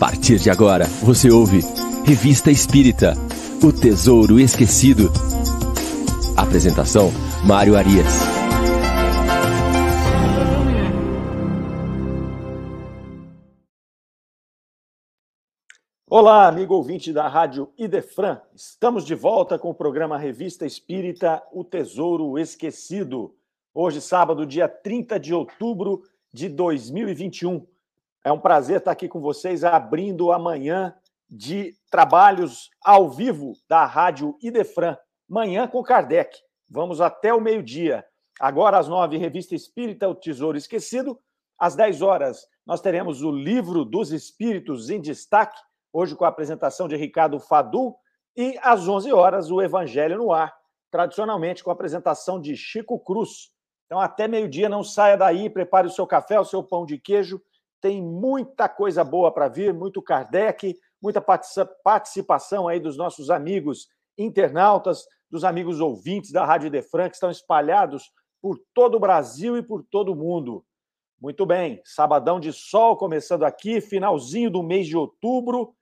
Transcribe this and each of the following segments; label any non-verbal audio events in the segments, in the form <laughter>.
partir de agora, você ouve Revista Espírita O Tesouro Esquecido. Apresentação: Mário Arias. Olá, amigo ouvinte da Rádio Idefran. Estamos de volta com o programa Revista Espírita O Tesouro Esquecido. Hoje, sábado, dia 30 de outubro de 2021. É um prazer estar aqui com vocês, abrindo amanhã de trabalhos ao vivo da Rádio Idefran. Manhã com Kardec. Vamos até o meio-dia. Agora, às nove, Revista Espírita, O Tesouro Esquecido. Às dez horas, nós teremos o Livro dos Espíritos em Destaque, hoje com a apresentação de Ricardo Fadu. E às onze horas, o Evangelho no Ar, tradicionalmente com a apresentação de Chico Cruz. Então, até meio-dia, não saia daí, prepare o seu café, o seu pão de queijo tem muita coisa boa para vir, muito Kardec, muita participação aí dos nossos amigos internautas, dos amigos ouvintes da Rádio Defran, que estão espalhados por todo o Brasil e por todo o mundo. Muito bem, sabadão de sol começando aqui, finalzinho do mês de outubro.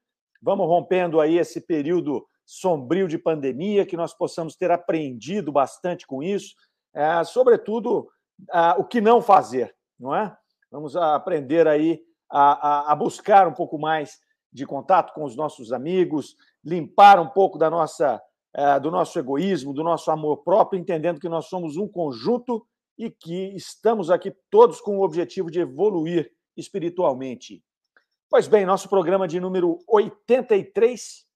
Vamos rompendo aí esse período sombrio de pandemia, que nós possamos ter aprendido bastante com isso, é, sobretudo é, o que não fazer, não é? Vamos aprender aí a, a, a, buscar um pouco mais de contato com os nossos amigos, limpar um pouco da nossa, é, do nosso egoísmo, do nosso amor próprio, entendendo que nós somos um conjunto e que estamos aqui todos com o objetivo de evoluir espiritualmente. Pois bem, nosso programa de número 83,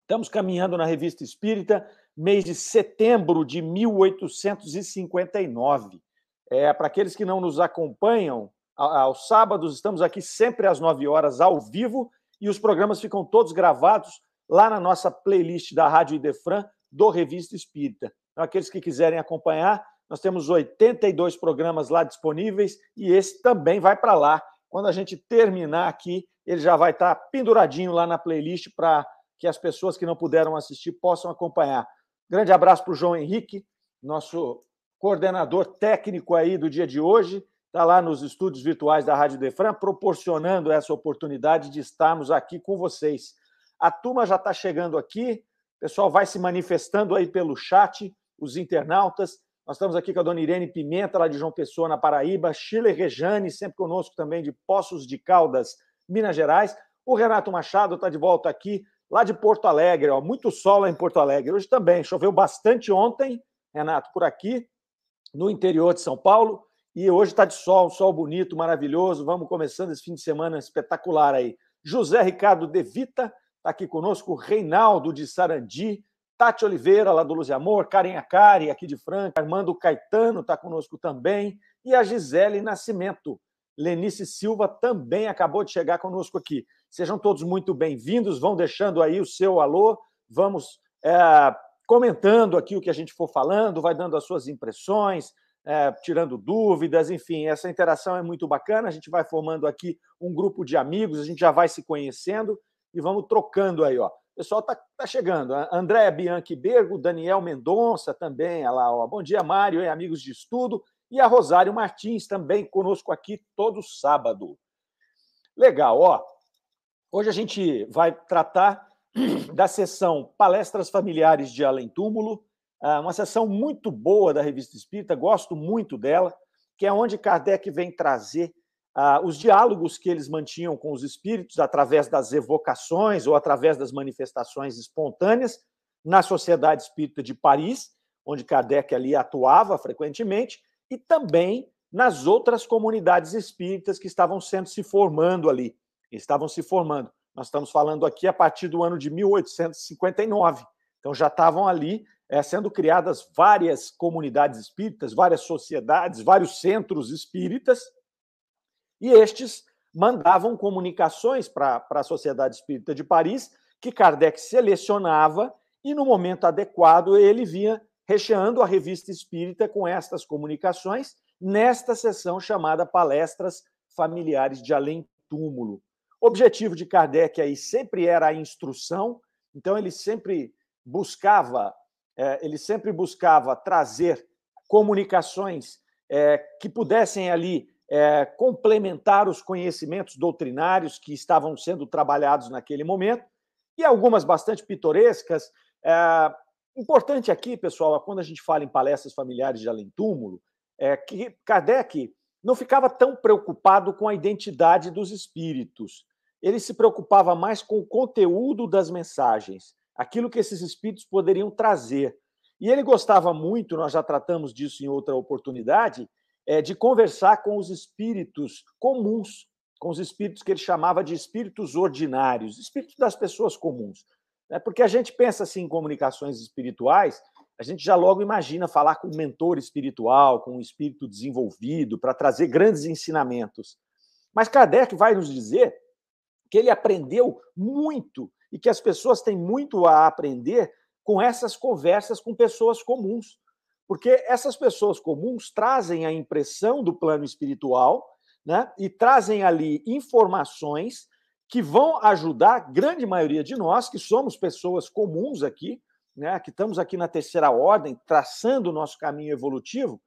estamos caminhando na Revista Espírita, mês de setembro de 1859. É, para aqueles que não nos acompanham, aos sábados, estamos aqui sempre às 9 horas ao vivo e os programas ficam todos gravados lá na nossa playlist da Rádio Idefran do Revista Espírita. Então, aqueles que quiserem acompanhar, nós temos 82 programas lá disponíveis e esse também vai para lá. Quando a gente terminar aqui, ele já vai estar penduradinho lá na playlist para que as pessoas que não puderam assistir possam acompanhar. Grande abraço para o João Henrique, nosso coordenador técnico aí do dia de hoje está lá nos estúdios virtuais da Rádio Defran, proporcionando essa oportunidade de estarmos aqui com vocês. A turma já está chegando aqui, o pessoal vai se manifestando aí pelo chat, os internautas. Nós estamos aqui com a dona Irene Pimenta, lá de João Pessoa, na Paraíba, Chile Rejane, sempre conosco também, de Poços de Caldas, Minas Gerais. O Renato Machado está de volta aqui, lá de Porto Alegre, ó, muito sol lá em Porto Alegre. Hoje também, choveu bastante ontem, Renato, por aqui, no interior de São Paulo. E hoje está de sol, um sol bonito, maravilhoso. Vamos começando esse fim de semana espetacular aí. José Ricardo De Vita está aqui conosco, Reinaldo de Sarandi, Tati Oliveira, lá do Luz e Amor, Karen Acari, aqui de Franca, Armando Caetano está conosco também, e a Gisele Nascimento. Lenice Silva também acabou de chegar conosco aqui. Sejam todos muito bem-vindos, vão deixando aí o seu alô, vamos é, comentando aqui o que a gente for falando, vai dando as suas impressões, é, tirando dúvidas, enfim, essa interação é muito bacana. A gente vai formando aqui um grupo de amigos, a gente já vai se conhecendo e vamos trocando aí, ó. O pessoal está tá chegando. André Bianchi Bergo, Daniel Mendonça também, lá, ó. Bom dia, Mário e amigos de estudo. E a Rosário Martins também conosco aqui todo sábado. Legal, ó. Hoje a gente vai tratar <clears throat> da sessão Palestras Familiares de Além Túmulo, uma sessão muito boa da Revista Espírita, gosto muito dela, que é onde Kardec vem trazer ah, os diálogos que eles mantinham com os espíritos através das evocações ou através das manifestações espontâneas na Sociedade Espírita de Paris, onde Kardec ali atuava frequentemente, e também nas outras comunidades espíritas que estavam sendo se formando ali, estavam se formando. Nós estamos falando aqui a partir do ano de 1859. Então já estavam ali é, sendo criadas várias comunidades espíritas, várias sociedades, vários centros espíritas, e estes mandavam comunicações para a Sociedade Espírita de Paris, que Kardec selecionava e, no momento adequado, ele vinha recheando a revista espírita com estas comunicações, nesta sessão chamada Palestras Familiares de Além Túmulo. O objetivo de Kardec aí sempre era a instrução, então ele sempre buscava ele sempre buscava trazer comunicações é, que pudessem ali é, complementar os conhecimentos doutrinários que estavam sendo trabalhados naquele momento, e algumas bastante pitorescas. É, importante aqui, pessoal, quando a gente fala em palestras familiares de além-túmulo, é que Kardec não ficava tão preocupado com a identidade dos espíritos. Ele se preocupava mais com o conteúdo das mensagens, aquilo que esses espíritos poderiam trazer. E ele gostava muito, nós já tratamos disso em outra oportunidade, é, de conversar com os espíritos comuns, com os espíritos que ele chamava de espíritos ordinários, espíritos das pessoas comuns. Né? Porque a gente pensa assim em comunicações espirituais, a gente já logo imagina falar com um mentor espiritual, com um espírito desenvolvido, para trazer grandes ensinamentos. Mas Kardec vai nos dizer que ele aprendeu muito e que as pessoas têm muito a aprender com essas conversas com pessoas comuns. Porque essas pessoas comuns trazem a impressão do plano espiritual né, e trazem ali informações que vão ajudar a grande maioria de nós, que somos pessoas comuns aqui, né, que estamos aqui na terceira ordem, traçando o nosso caminho evolutivo.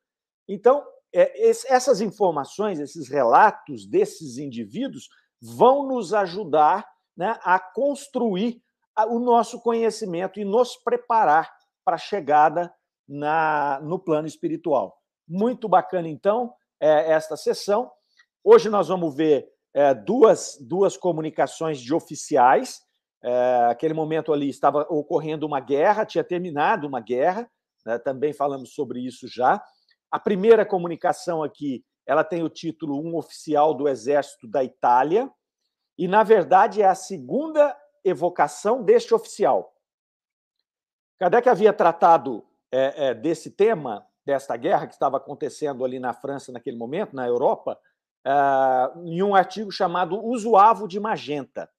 Então, é, essas informações, esses relatos desses indivíduos vão nos ajudar né, a construir o nosso conhecimento e nos preparar para a chegada na, no plano espiritual. Muito bacana, então, é, esta sessão. Hoje nós vamos ver é, duas, duas comunicações de oficiais. É, aquele momento ali estava ocorrendo uma guerra, tinha terminado uma guerra, né, também falamos sobre isso já. A primeira comunicação aqui ela tem o título Um Oficial do Exército da Itália, e, na verdade, é a segunda evocação deste oficial. Kardec havia tratado é, é, desse tema, desta guerra que estava acontecendo ali na França naquele momento, na Europa, é, em um artigo chamado O Zuavo de Magenta,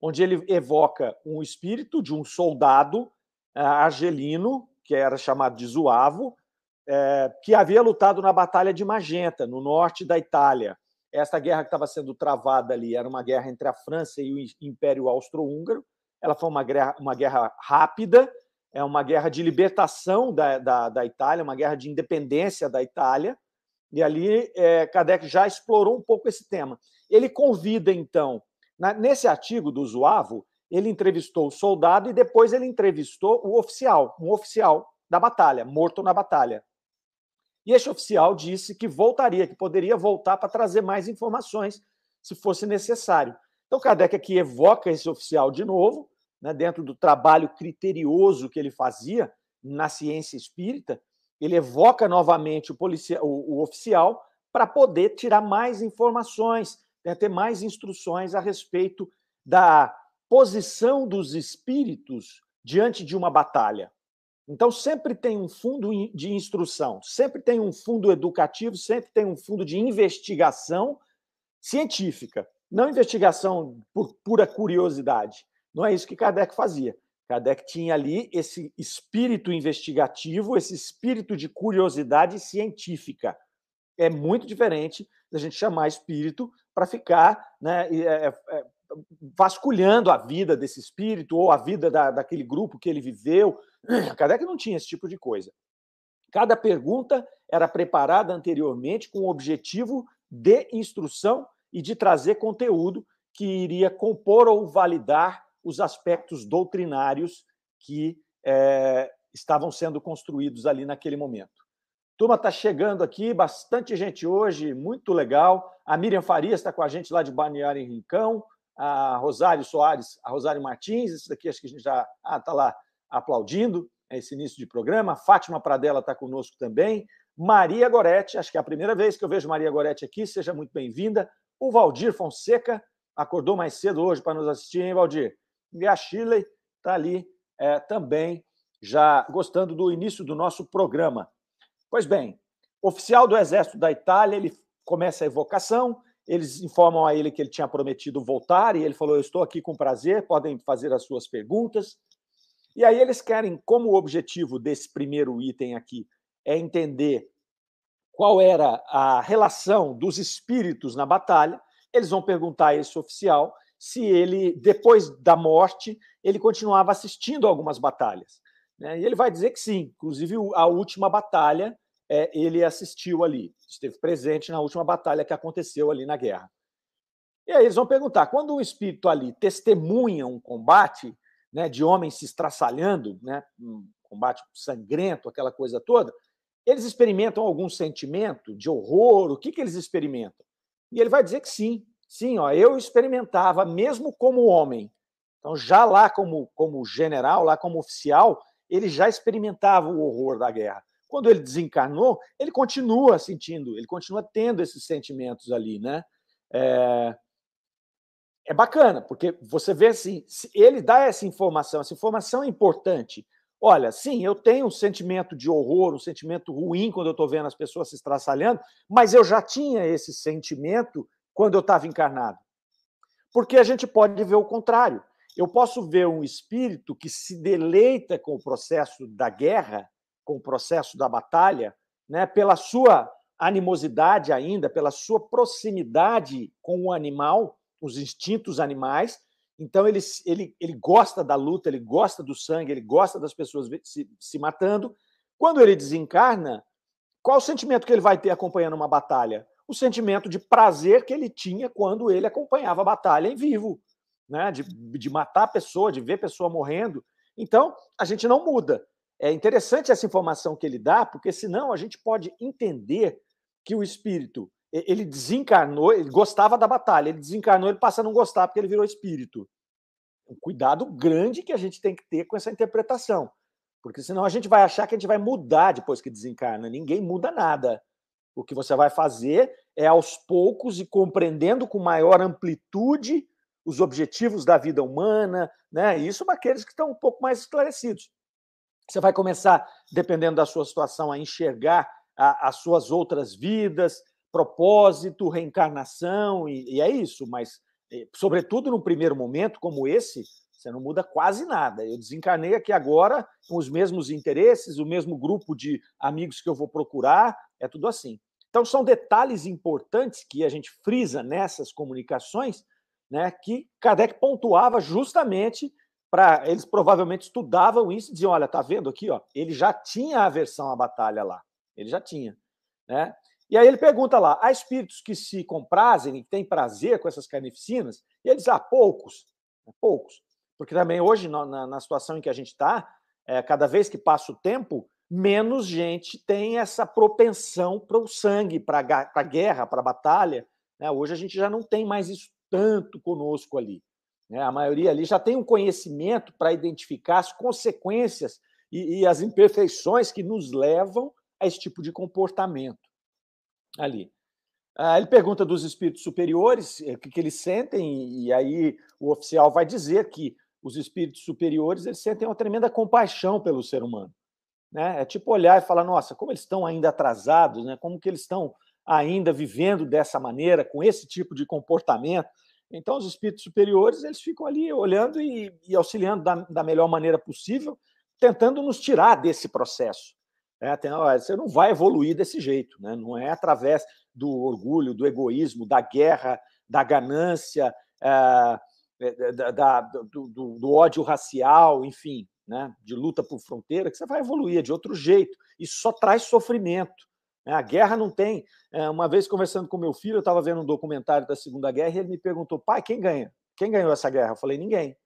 onde ele evoca um espírito de um soldado é, argelino, que era chamado de Zuavo, é, que havia lutado na Batalha de Magenta, no norte da Itália. Essa guerra que estava sendo travada ali era uma guerra entre a França e o Império Austro-Húngaro. Ela foi uma guerra, uma guerra rápida, é uma guerra de libertação da, da, da Itália, uma guerra de independência da Itália, e ali é, Kardec já explorou um pouco esse tema. Ele convida, então, na, nesse artigo do Zuavo, ele entrevistou o soldado e depois ele entrevistou o oficial, um oficial da batalha, morto na batalha. E este oficial disse que voltaria, que poderia voltar para trazer mais informações se fosse necessário. Então, Kardec aqui evoca esse oficial de novo, né, dentro do trabalho criterioso que ele fazia na ciência espírita, ele evoca novamente o, policia, o, o oficial para poder tirar mais informações, né, ter mais instruções a respeito da posição dos espíritos diante de uma batalha. Então, sempre tem um fundo de instrução, sempre tem um fundo educativo, sempre tem um fundo de investigação científica, não investigação por pura curiosidade. Não é isso que Kardec fazia. Kardec tinha ali esse espírito investigativo, esse espírito de curiosidade científica. É muito diferente da gente chamar espírito para ficar né, vasculhando a vida desse espírito ou a vida da, daquele grupo que ele viveu. <clears throat> Kardec não tinha esse tipo de coisa. Cada pergunta era preparada anteriormente com o objetivo de instrução e de trazer conteúdo que iria compor ou validar os aspectos doutrinários que é, estavam sendo construídos ali naquele momento. Turma está chegando aqui, bastante gente hoje, muito legal. A Miriam Farias está com a gente lá de Balneário em Rincão, a Rosário Soares, a Rosário Martins, isso daqui acho que a gente já está ah, tá lá aplaudindo esse início de programa. Fátima Pradella está conosco também. Maria Goretti, acho que é a primeira vez que eu vejo Maria Goretti aqui, seja muito bem-vinda. O Valdir Fonseca acordou mais cedo hoje para nos assistir, hein, Valdir? E a Shirley está ali é, também, já gostando do início do nosso programa. Pois bem, oficial do Exército da Itália, ele começa a evocação, eles informam a ele que ele tinha prometido voltar, e ele falou: Eu estou aqui com prazer, podem fazer as suas perguntas. E aí eles querem, como o objetivo desse primeiro item aqui é entender qual era a relação dos espíritos na batalha, eles vão perguntar a esse oficial se ele, depois da morte, ele continuava assistindo algumas batalhas. Né? E ele vai dizer que sim, inclusive a última batalha é, ele assistiu ali, esteve presente na última batalha que aconteceu ali na guerra. E aí eles vão perguntar: quando um espírito ali testemunha um combate né, de homens se estraçalhando, né, um combate sangrento, aquela coisa toda, eles experimentam algum sentimento de horror? O que, que eles experimentam? E ele vai dizer que sim, sim, ó, eu experimentava mesmo como homem. Então, já lá como, como general, lá como oficial, ele já experimentava o horror da guerra. Quando ele desencarnou, ele continua sentindo, ele continua tendo esses sentimentos ali, né? É, é bacana, porque você vê assim, ele dá essa informação, essa informação é importante. Olha, sim, eu tenho um sentimento de horror, um sentimento ruim quando eu estou vendo as pessoas se estraçalhando, mas eu já tinha esse sentimento quando eu estava encarnado. Porque a gente pode ver o contrário. Eu posso ver um espírito que se deleita com o processo da guerra, com o processo da batalha, né, pela sua animosidade ainda, pela sua proximidade com o animal, os instintos animais. Então, ele, ele, ele gosta da luta, ele gosta do sangue, ele gosta das pessoas se, se matando. Quando ele desencarna, qual o sentimento que ele vai ter acompanhando uma batalha? O sentimento de prazer que ele tinha quando ele acompanhava a batalha em vivo, né? de, de matar a pessoa, de ver a pessoa morrendo. Então, a gente não muda. É interessante essa informação que ele dá, porque senão a gente pode entender que o espírito ele desencarnou, ele gostava da batalha, ele desencarnou, ele passa a não gostar porque ele virou espírito. Um cuidado grande que a gente tem que ter com essa interpretação, porque senão a gente vai achar que a gente vai mudar depois que desencarna. Ninguém muda nada. O que você vai fazer é aos poucos e compreendendo com maior amplitude os objetivos da vida humana, né? Isso para aqueles que estão um pouco mais esclarecidos. Você vai começar, dependendo da sua situação, a enxergar a, as suas outras vidas, propósito, reencarnação, e, e é isso, mas, eh, sobretudo num primeiro momento como esse, você não muda quase nada. Eu desencarnei aqui agora com os mesmos interesses, o mesmo grupo de amigos que eu vou procurar, é tudo assim. Então, são detalhes importantes que a gente frisa nessas comunicações, né, que Kardec pontuava justamente para eles provavelmente estudavam isso e diziam: olha, tá vendo aqui, ó, ele já tinha aversão à batalha lá, ele já tinha, né? E aí ele pergunta lá: há espíritos que se comprazem e têm prazer com essas carnificinas? E eles, ah, poucos, né, poucos, porque também hoje na, na situação em que a gente está, é, cada vez que passa o tempo, menos gente tem essa propensão para o sangue, para a guerra, para a batalha. Né? Hoje a gente já não tem mais isso tanto conosco ali. Né? A maioria ali já tem um conhecimento para identificar as consequências e, e, as imperfeições que nos levam a esse tipo de comportamento ali. Ah, ele pergunta dos espíritos superiores eh, o que, que eles sentem, e aí o oficial vai dizer que os espíritos superiores eles sentem uma tremenda compaixão pelo ser humano. Né? É tipo olhar e falar, nossa, como eles estão ainda atrasados, né? como que eles estão ainda vivendo dessa maneira, com esse tipo de comportamento. Então, os espíritos superiores eles ficam ali olhando e, e auxiliando da, da, melhor maneira possível, tentando nos tirar desse processo. É, tem, ó, você não vai evoluir desse jeito, né? não é através do orgulho, do egoísmo, da guerra, da ganância, é da, da, do, do, do, ódio racial, enfim, né? de luta por fronteira, que você vai evoluir é de outro jeito. Isso só traz sofrimento. A guerra não tem. É, uma vez conversando com meu filho, eu estava vendo um documentário da Segunda Guerra e ele me perguntou: pai, quem ganha? Quem ganhou essa guerra? Eu falei: ninguém.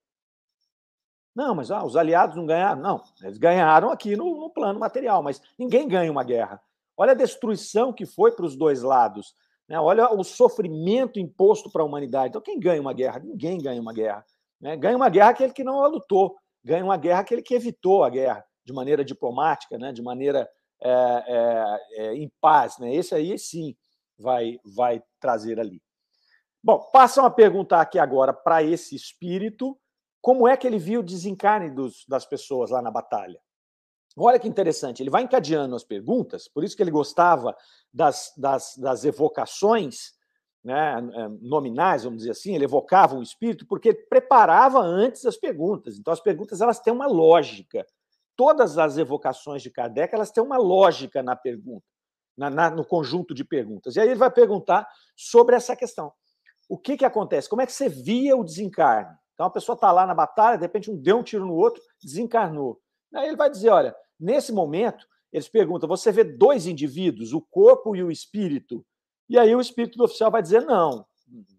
Não, mas ah, os aliados não ganharam. Não, eles ganharam aqui no, no plano material, mas ninguém ganha uma guerra. Olha a destruição que foi para os dois lados. Né? Olha o sofrimento imposto para a humanidade. Então, quem ganha uma guerra? Ninguém ganha uma guerra. Né? Ganha uma guerra aquele que não a lutou. Ganha uma guerra aquele que evitou a guerra de maneira diplomática, né? de maneira é, é, é, em paz, né? Esse aí sim vai, vai trazer ali. Bom, passam a perguntar aqui agora para esse espírito como é que ele viu o desencarne dos, das pessoas lá na batalha. Olha que interessante, ele vai encadeando as perguntas, por isso que ele gostava das, das, das evocações né, é, nominais, vamos dizer assim, ele evocava um espírito, porque preparava antes as perguntas. Então, as perguntas elas têm uma lógica todas as evocações de Kardec elas têm uma lógica na pergunta, na, na, no conjunto de perguntas. E aí ele vai perguntar sobre essa questão. O que, que acontece? Como é que você via o desencarne? Então a pessoa está lá na batalha, de repente um deu um tiro no outro, desencarnou. Aí ele vai dizer: olha, nesse momento eles perguntam: você vê dois indivíduos, o corpo e o espírito? E aí o espírito do oficial vai dizer: não,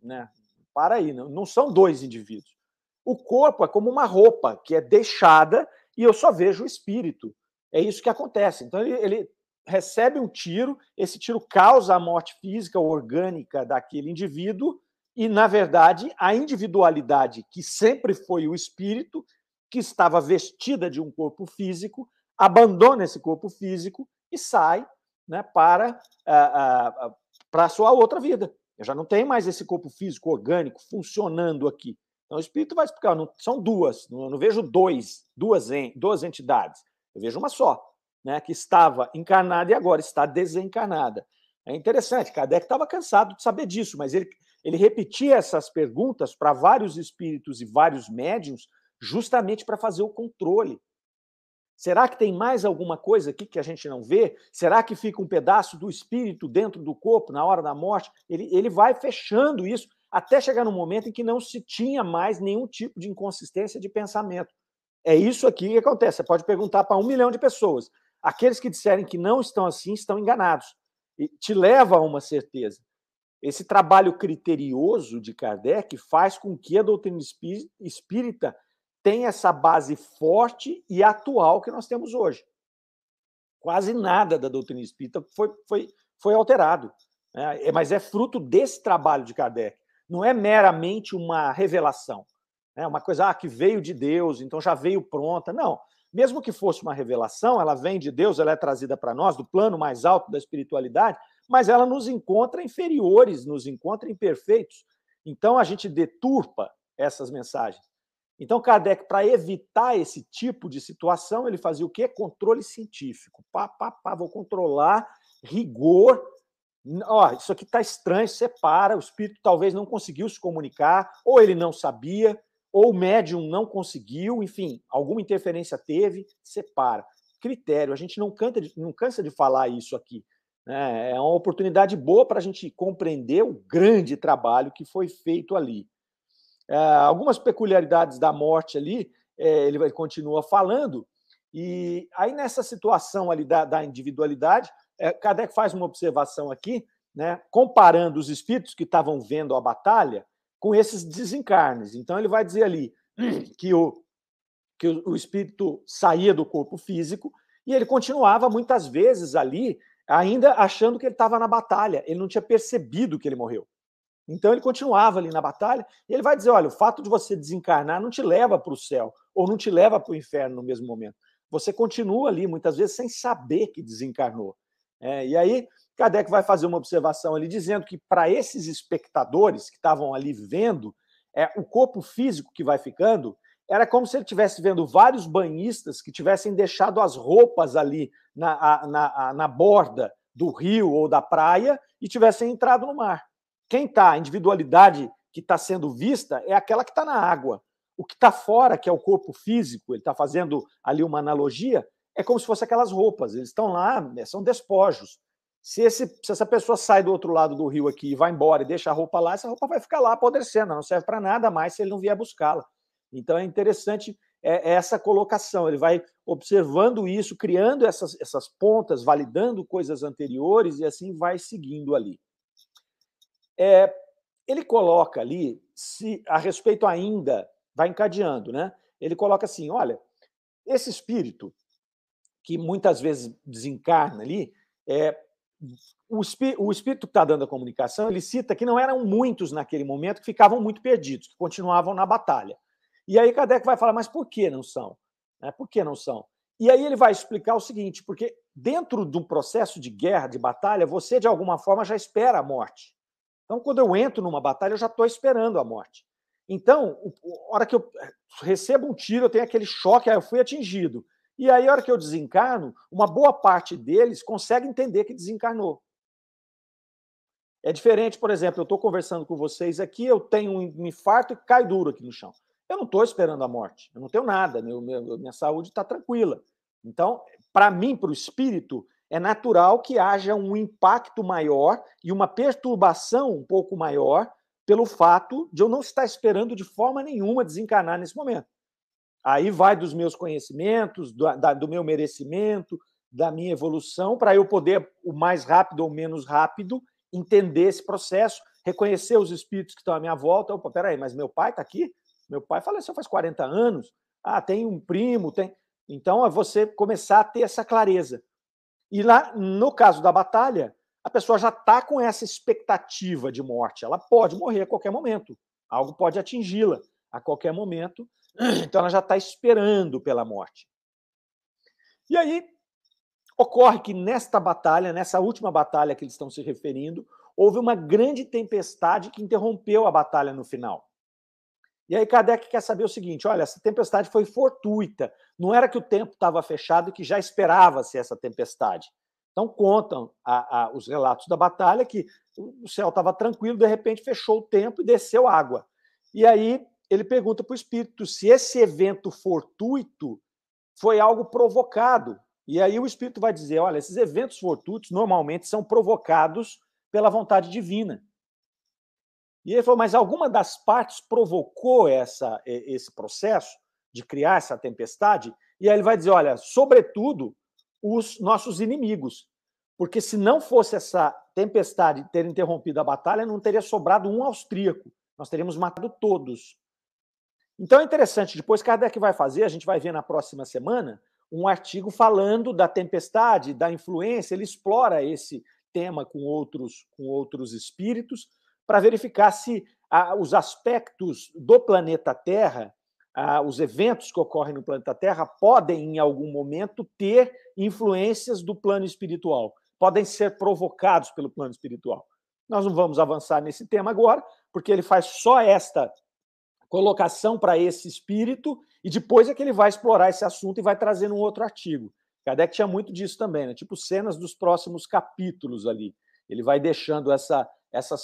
né? Para aí, não, não são dois indivíduos. O corpo é como uma roupa que é deixada e eu só vejo o espírito. É isso que acontece. Então ele, ele recebe um tiro, esse tiro causa a morte física orgânica daquele indivíduo, e, na verdade, a individualidade, que sempre foi o espírito, que estava vestida de um corpo físico, abandona esse corpo físico e sai né, para, uh, uh, para a sua outra vida. Eu já não tenho mais esse corpo físico orgânico funcionando aqui. Então, o espírito vai explicar, não, são duas, não, não vejo dois, duas, duas entidades, eu vejo uma só né, que estava encarnada e agora está desencarnada. É interessante, Kardec estava cansado de saber disso, mas ele, ele repetia essas perguntas para vários espíritos e vários médiums, justamente para fazer o controle. Será que tem mais alguma coisa aqui que a gente não vê? Será que fica um pedaço do espírito dentro do corpo na hora da morte? Ele, ele vai fechando isso até chegar no momento em que não se tinha mais nenhum tipo de inconsistência de pensamento. É isso aqui que acontece. Você pode perguntar para um milhão de pessoas. Aqueles que disserem que não estão assim estão enganados. E te leva a uma certeza. Esse trabalho criterioso de Kardec faz com que a doutrina espírita tenha essa base forte e atual que nós temos hoje. Quase nada da doutrina espírita foi, foi, foi alterado. Né? É, mas é fruto desse trabalho de Kardec. Não é meramente uma revelação. É uma coisa ah, que veio de Deus, então já veio pronta. Não mesmo que fosse uma revelação, ela vem de Deus, ela é trazida para nós, do plano mais alto da espiritualidade, mas ela nos encontra inferiores, nos encontra imperfeitos. Então a gente deturpa essas mensagens. Então, Kardec, para evitar esse tipo de situação, ele fazia o quê? Controle científico. Pá, pá, pá, vou controlar, rigor. Ó, isso aqui está estranho, separa. O espírito talvez não conseguiu se comunicar, ou ele não sabia, ou o médium não conseguiu, enfim, alguma interferência teve, separa. Critério, a gente não, canta de, não cansa de falar isso aqui. Né? É uma oportunidade boa para a gente compreender o grande trabalho que foi feito ali. É, algumas peculiaridades da morte ali, é, ele continua falando, e aí nessa situação ali da, da individualidade, é, Kardec faz uma observação aqui, né, comparando os espíritos que estavam vendo a batalha, com esses desencarnes. Então, ele vai dizer ali <clears throat> que o, que o espírito saía do corpo físico e ele continuava muitas vezes ali, ainda achando que ele estava na batalha. Ele não tinha percebido que ele morreu. Então ele continuava ali na batalha e ele vai dizer: olha, o fato de você desencarnar não te leva para o céu ou não te leva para o inferno no mesmo momento. Você continua ali, muitas vezes, sem saber que desencarnou. É, e aí Kardec vai fazer uma observação ali dizendo que para esses espectadores que estavam ali vendo, é, o corpo físico que vai ficando era como se ele estivesse vendo vários banhistas que tivessem deixado as roupas ali na, na, na borda do rio ou da praia e tivessem entrado no mar. Quem está, a individualidade que está sendo vista é aquela que está na água. O que está fora, que é o corpo físico, ele está fazendo ali uma analogia, é como se fosse aquelas roupas. Eles estão lá, são despojos. Se, esse, se essa pessoa sai do outro lado do rio aqui e vai embora e deixa a roupa lá, essa roupa vai ficar lá apodrecendo, não serve para nada mais se ele não vier buscá-la. Então é interessante é, é, essa colocação, ele vai observando isso, criando essas, essas pontas, validando coisas anteriores e assim vai seguindo ali. É, ele coloca ali, se a respeito ainda, vai encadeando, né? Ele coloca assim: olha, esse espírito que muitas vezes desencarna ali, é, o, o espírito que está dando a comunicação, ele cita que não eram muitos naquele momento que ficavam muito perdidos, que continuavam na batalha. E aí Kardec vai falar, mas por que não são? Né? Por que não são? E aí ele vai explicar o seguinte, porque dentro de um processo de guerra, de batalha, você de alguma forma já espera a morte. Então, quando eu entro numa batalha, eu já estou esperando a morte. Então, a hora que eu recebo um tiro, eu tenho aquele choque, aí eu fui atingido. E aí, a hora que eu desencarno, uma boa parte deles consegue entender que desencarnou. É diferente, por exemplo, eu estou conversando com vocês aqui, eu tenho um infarto e cai duro aqui no chão. Eu não estou esperando a morte, eu não tenho nada, meu, minha saúde está tranquila. Então, para mim, para o espírito, é natural que haja um impacto maior e uma perturbação um pouco maior pelo fato de eu não estar esperando de forma nenhuma desencarnar nesse momento. Aí vai dos meus conhecimentos, do, da, do meu merecimento, da minha evolução para eu poder, o mais rápido ou menos rápido, entender esse processo, reconhecer os espíritos que estão à minha volta. Opa, peraí, mas meu pai está aqui? Meu pai faleceu faz 40 anos. Ah, tem um primo, tem. Então é você começar a ter essa clareza. E lá, no caso da batalha, a pessoa já está com essa expectativa de morte. Ela pode morrer a qualquer momento. Algo pode atingi-la a qualquer momento. <clears throat> Então ela já está esperando pela morte. E aí ocorre que nesta batalha, nessa última batalha que eles estão se referindo, houve uma grande tempestade que interrompeu a batalha no final. E aí Kardec quer saber o seguinte: olha, essa tempestade foi fortuita. Não era que o tempo estava fechado e que já esperava-se essa tempestade. Então contam a, a, os relatos da batalha que o céu estava tranquilo, de repente fechou o tempo e desceu água. E aí ele pergunta para o espírito se esse evento fortuito foi algo provocado. E aí o espírito vai dizer: olha, esses eventos fortuitos normalmente são provocados pela vontade divina. E ele falou: mas alguma das partes provocou essa, esse processo de criar essa tempestade? E aí ele vai dizer: olha, sobretudo os nossos inimigos. Porque se não fosse essa tempestade ter interrompido a batalha, não teria sobrado um austríaco. Nós teríamos matado todos. Então é interessante, depois Kardec vai fazer, a gente vai ver na próxima semana, um artigo falando da tempestade, da influência, ele explora esse tema com outros, com outros espíritos, para verificar se ah, os aspectos do planeta Terra, ah, os eventos que ocorrem no planeta Terra, podem, em algum momento, ter influências do plano espiritual, podem ser provocados pelo plano espiritual. Nós não vamos avançar nesse tema agora, porque ele faz só esta colocação para esse espírito e depois é que ele vai explorar esse assunto e vai trazer um outro artigo. Kardec tinha muito disso também, né? tipo cenas dos próximos capítulos ali. Ele vai deixando essa, essas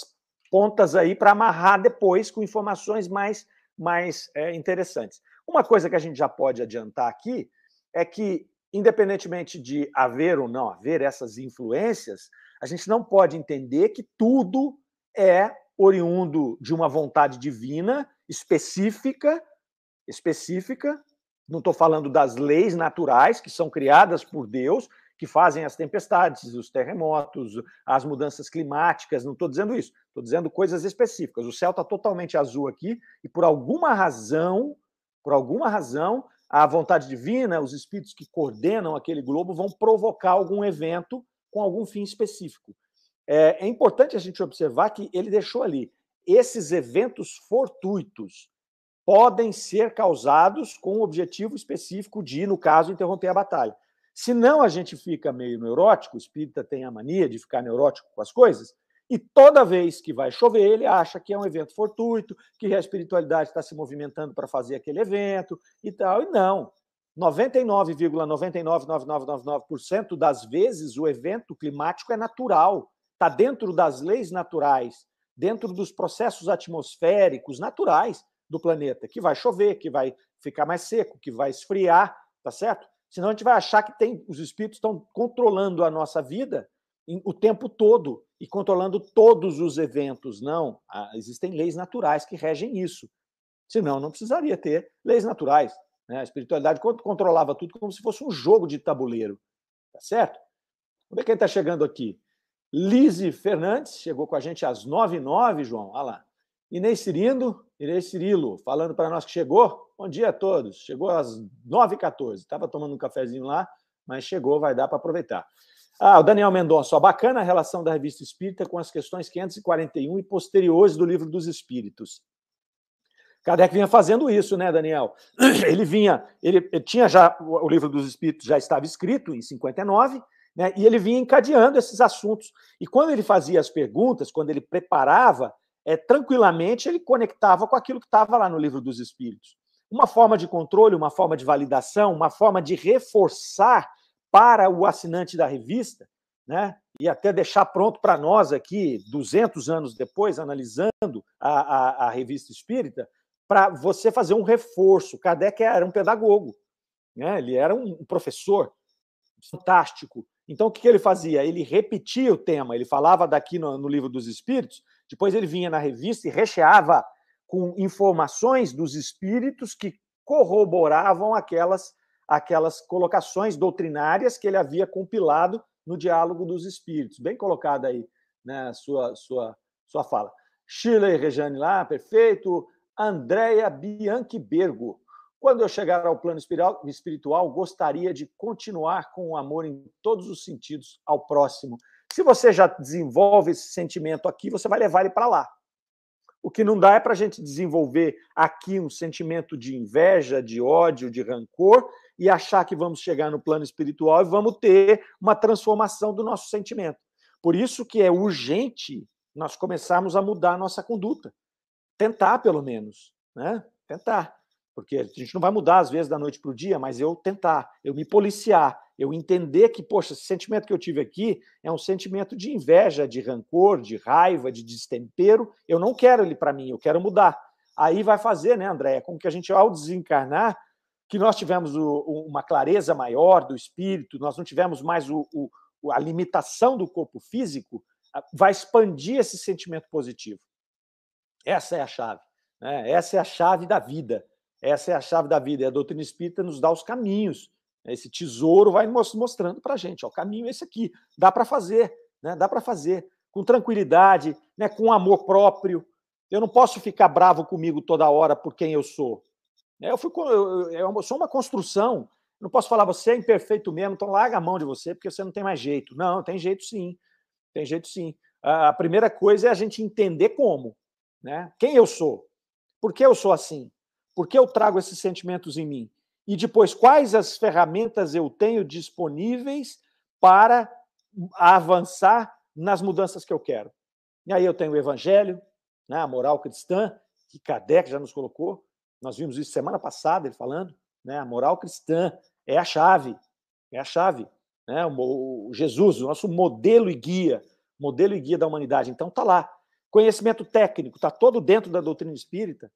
pontas aí para amarrar depois com informações mais, mais é, interessantes. Uma coisa que a gente já pode adiantar aqui é que, independentemente de haver ou não haver essas influências, a gente não pode entender que tudo é oriundo de uma vontade divina específica, específica. Não estou falando das leis naturais que são criadas por Deus, que fazem as tempestades, os terremotos, as mudanças climáticas. Não estou dizendo isso. Estou dizendo coisas específicas. O céu está totalmente azul aqui e por alguma razão, por alguma razão, a vontade divina, os espíritos que coordenam aquele globo vão provocar algum evento com algum fim específico. É, é importante a gente observar que ele deixou ali esses eventos fortuitos podem ser causados com o objetivo específico de, no caso, interromper a batalha. Senão a gente fica meio neurótico, o espírita tem a mania de ficar neurótico com as coisas, e toda vez que vai chover, ele acha que é um evento fortuito, que a espiritualidade está se movimentando para fazer aquele evento e tal. E não. 99,999999% das vezes o evento climático é natural, está dentro das leis naturais dentro dos processos atmosféricos naturais do planeta, que vai chover, que vai ficar mais seco, que vai esfriar, tá certo? Senão a gente vai achar que tem os espíritos estão controlando a nossa vida o tempo todo e controlando todos os eventos. Não, existem leis naturais que regem isso. Senão não precisaria ter leis naturais. Né? A espiritualidade controlava tudo como se fosse um jogo de tabuleiro. Tá certo? Vamos ver quem está chegando aqui. Lise Fernandes, chegou com a gente às 9 h 09 João. Olha lá. Inês Cirilo, Inês Cirilo, falando para nós que chegou. Bom dia a todos. Chegou às 9 h 14 Estava tomando um cafezinho lá, mas chegou, vai dar para aproveitar. Ah, o Daniel Mendonça, bacana a relação da revista Espírita com as questões 541 e posteriores do Livro dos Espíritos. Kardec vinha fazendo isso, né, Daniel? <clears throat> Ele vinha, ele, ele tinha já, o Livro dos Espíritos já estava escrito em 59, né? E ele vinha encadeando esses assuntos. E quando ele fazia as perguntas, quando ele preparava, é, tranquilamente ele conectava com aquilo que estava lá no livro dos Espíritos. Uma forma de controle, uma forma de validação, uma forma de reforçar para o assinante da revista, né? e até deixar pronto para nós aqui, 200 anos depois, analisando a, a, a revista espírita, para você fazer um reforço. Kardec era um pedagogo, né? ele era um professor fantástico, então, o que ele fazia? Ele repetia o tema, ele falava daqui no, no livro dos Espíritos, depois ele vinha na revista e recheava com informações dos espíritos que corroboravam aquelas, aquelas colocações doutrinárias que ele havia compilado no Diálogo dos Espíritos. Bem colocada aí, né, sua, sua, sua fala. Shirley Rejane lá, perfeito. Andréia Bianchi Bergo. Quando eu chegar ao plano espiritual, gostaria de continuar com o amor em todos os sentidos ao próximo. Se você já desenvolve esse sentimento aqui, você vai levar ele para lá. O que não dá é para a gente desenvolver aqui um sentimento de inveja, de ódio, de rancor e achar que vamos chegar no plano espiritual e vamos ter uma transformação do nosso sentimento. Por isso que é urgente nós começarmos a mudar a nossa conduta. Tentar, pelo menos. Né? Tentar. Porque a gente não vai mudar, às vezes, da noite para o dia, mas eu tentar, eu me policiar, eu entender que, poxa, esse sentimento que eu tive aqui é um sentimento de inveja, de rancor, de raiva, de destempero. Eu não quero ele para mim, eu quero mudar. Aí vai fazer, né, André? Com que a gente, ao desencarnar, que nós tivemos o, uma clareza maior do espírito, nós não tivemos mais o, o, a limitação do corpo físico, vai expandir esse sentimento positivo. Essa é a chave. Né? Essa é a chave da vida essa é a chave da vida. E a doutrina espírita nos dá os caminhos. Esse tesouro vai mostrando para a gente. Ó, o caminho é esse aqui. Dá para fazer. Né? Dá para fazer. Com tranquilidade, né? com amor próprio. Eu não posso ficar bravo comigo toda hora por quem eu sou. É, eu, fui, eu, eu sou uma construção. Não posso falar, você é imperfeito mesmo, então larga a mão de você, porque você não tem mais jeito. Não, tem jeito sim. Tem jeito sim. A primeira coisa é a gente entender como. Né? Quem eu sou? Por que eu sou assim? Por que eu trago esses sentimentos em mim? E depois, quais as ferramentas eu tenho disponíveis para avançar nas mudanças que eu quero? E aí eu tenho o Evangelho, né, a moral cristã, que Kardec já nos colocou. Nós vimos isso semana passada, ele falando. Né, a moral cristã é a chave, é a chave. Né, o, o Jesus, o nosso modelo e guia, modelo e guia da humanidade. Então tá lá. Conhecimento técnico, está todo dentro da doutrina espírita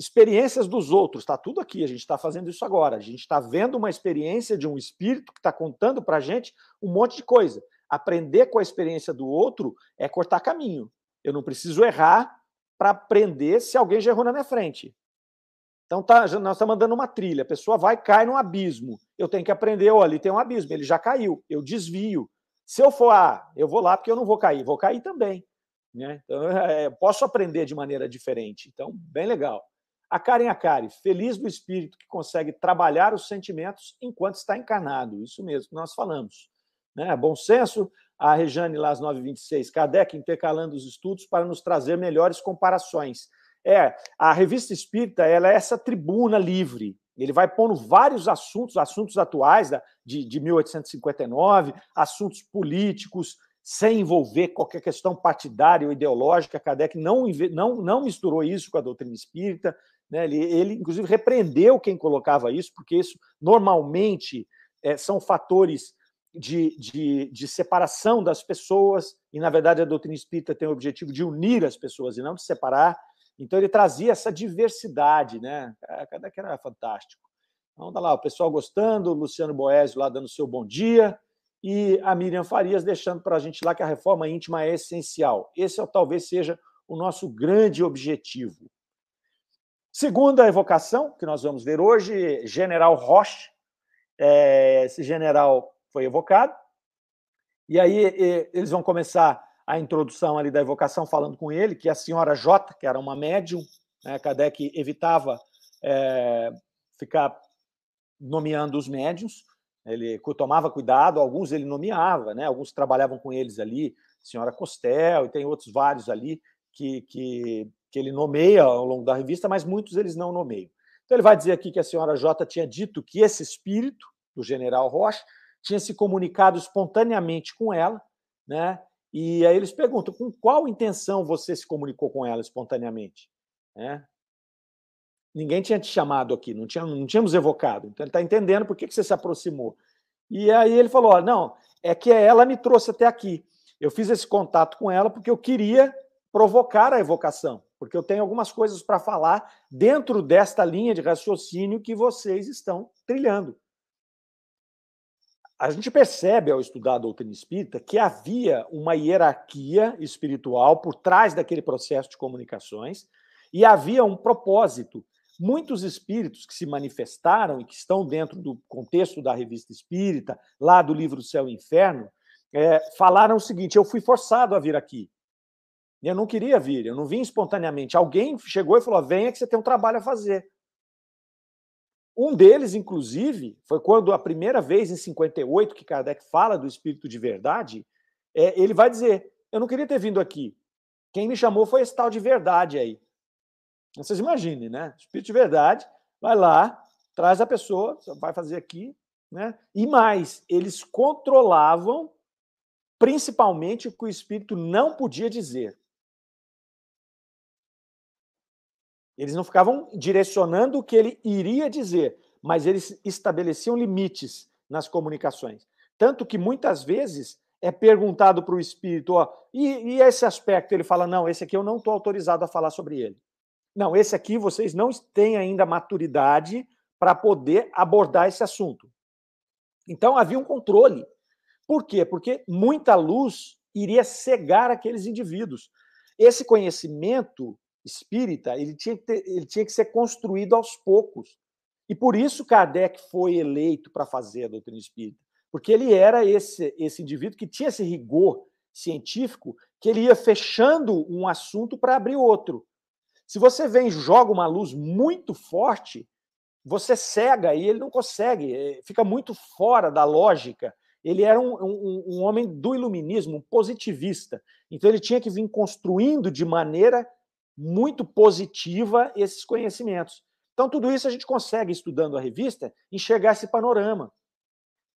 experiências dos outros, está tudo aqui, a gente está fazendo isso agora. A gente está vendo uma experiência de um espírito que está contando para a gente um monte de coisa. Aprender com a experiência do outro é cortar caminho. Eu não preciso errar para aprender se alguém já errou na minha frente. Então tá, nós estamos mandando uma trilha, a pessoa vai cai no abismo. Eu tenho que aprender, olha, ali tem um abismo, ele já caiu, eu desvio. Se eu for, ah, eu vou lá porque eu não vou cair, vou cair também. Né? Então, <laughs> é, posso aprender de maneira diferente. Então, bem legal. A Karen Akari, feliz do espírito que consegue trabalhar os sentimentos enquanto está encarnado. Isso mesmo que nós falamos. Né? Bom senso, a Rejane Las 926, Kardec intercalando os estudos para nos trazer melhores comparações. É, a revista Espírita ela é essa tribuna livre. Ele vai pondo vários assuntos, assuntos atuais de, de 1859, assuntos políticos, sem envolver qualquer questão partidária ou ideológica. Kardec não, não, não misturou isso com a doutrina espírita. Né? Ele, ele, inclusive, repreendeu quem colocava isso, porque isso normalmente é, são fatores de, de, de, separação das pessoas, e, na verdade, a doutrina espírita tem o objetivo de unir as pessoas e não de separar. Então, ele trazia essa diversidade, né? Cada que era fantástico. Então, tá lá, o pessoal gostando, o Luciano Boésio lá dando seu bom dia, e a Miriam Farias deixando para a gente lá que a reforma íntima é essencial. Esse é, talvez seja o nosso grande objetivo. Segunda evocação, que nós vamos ver hoje, General Roche. É, esse general foi evocado. E aí eles vão começar a introdução ali da evocação falando com ele, que a senhora J, que era uma médium, né, Kardec evitava é, ficar nomeando os médiums, ele tomava cuidado, alguns ele nomeava, né, alguns trabalhavam com eles ali, senhora Costel, e tem outros vários ali que, que que ele nomeia ao longo da revista, mas muitos eles não nomeiam. Então ele vai dizer aqui que a senhora J tinha dito que esse espírito do general Rocha tinha se comunicado espontaneamente com ela, né? E aí eles perguntam com qual intenção você se comunicou com ela espontaneamente, né? Ninguém tinha te chamado aqui, não, tinha, não tínhamos evocado. Então ele está entendendo por que, que você se aproximou. E aí ele falou: não, é que ela me trouxe até aqui. Eu fiz esse contato com ela porque eu queria provocar a evocação porque eu tenho algumas coisas para falar dentro desta linha de raciocínio que vocês estão trilhando. A gente percebe ao estudar a doutrina espírita que havia uma hierarquia espiritual por trás daquele processo de comunicações e havia um propósito muitos espíritos que se manifestaram e que estão dentro do contexto da revista espírita, lá do livro Céu e Inferno, é, falaram o seguinte: eu fui forçado a vir aqui. Eu não queria vir, eu não vim espontaneamente. Alguém chegou e falou: venha que você tem um trabalho a fazer. Um deles, inclusive, foi quando a primeira vez, em 58, que Kardec fala do espírito de verdade, é, ele vai dizer: Eu não queria ter vindo aqui. Quem me chamou foi esse tal de verdade aí. Vocês imaginem, né? Espírito de verdade, vai lá, traz a pessoa, vai fazer aqui, né? E mais, eles controlavam principalmente o que o espírito não podia dizer. Eles não ficavam direcionando o que ele iria dizer, mas eles estabeleciam limites nas comunicações. Tanto que muitas vezes é perguntado para o espírito, ó, e, e, esse aspecto? Ele fala, não, esse aqui eu não estou autorizado a falar sobre ele. Não, esse aqui vocês não têm ainda maturidade para poder abordar esse assunto. Então havia um controle. Por quê? Porque muita luz iria cegar aqueles indivíduos. Esse conhecimento espírita, ele tinha, que ter, ele tinha que ser construído aos poucos. E por isso Kardec foi eleito para fazer a doutrina espírita, porque ele era esse, esse indivíduo que tinha esse rigor científico, que ele ia fechando um assunto para abrir outro. Se você vem e joga uma luz muito forte, você cega e ele não consegue, eh, fica muito fora da lógica. Ele era um, um, um homem do iluminismo, um positivista. Então ele tinha que vir construindo de maneira muito positiva esses conhecimentos. Então, tudo isso a gente consegue, estudando a revista, enxergar esse panorama.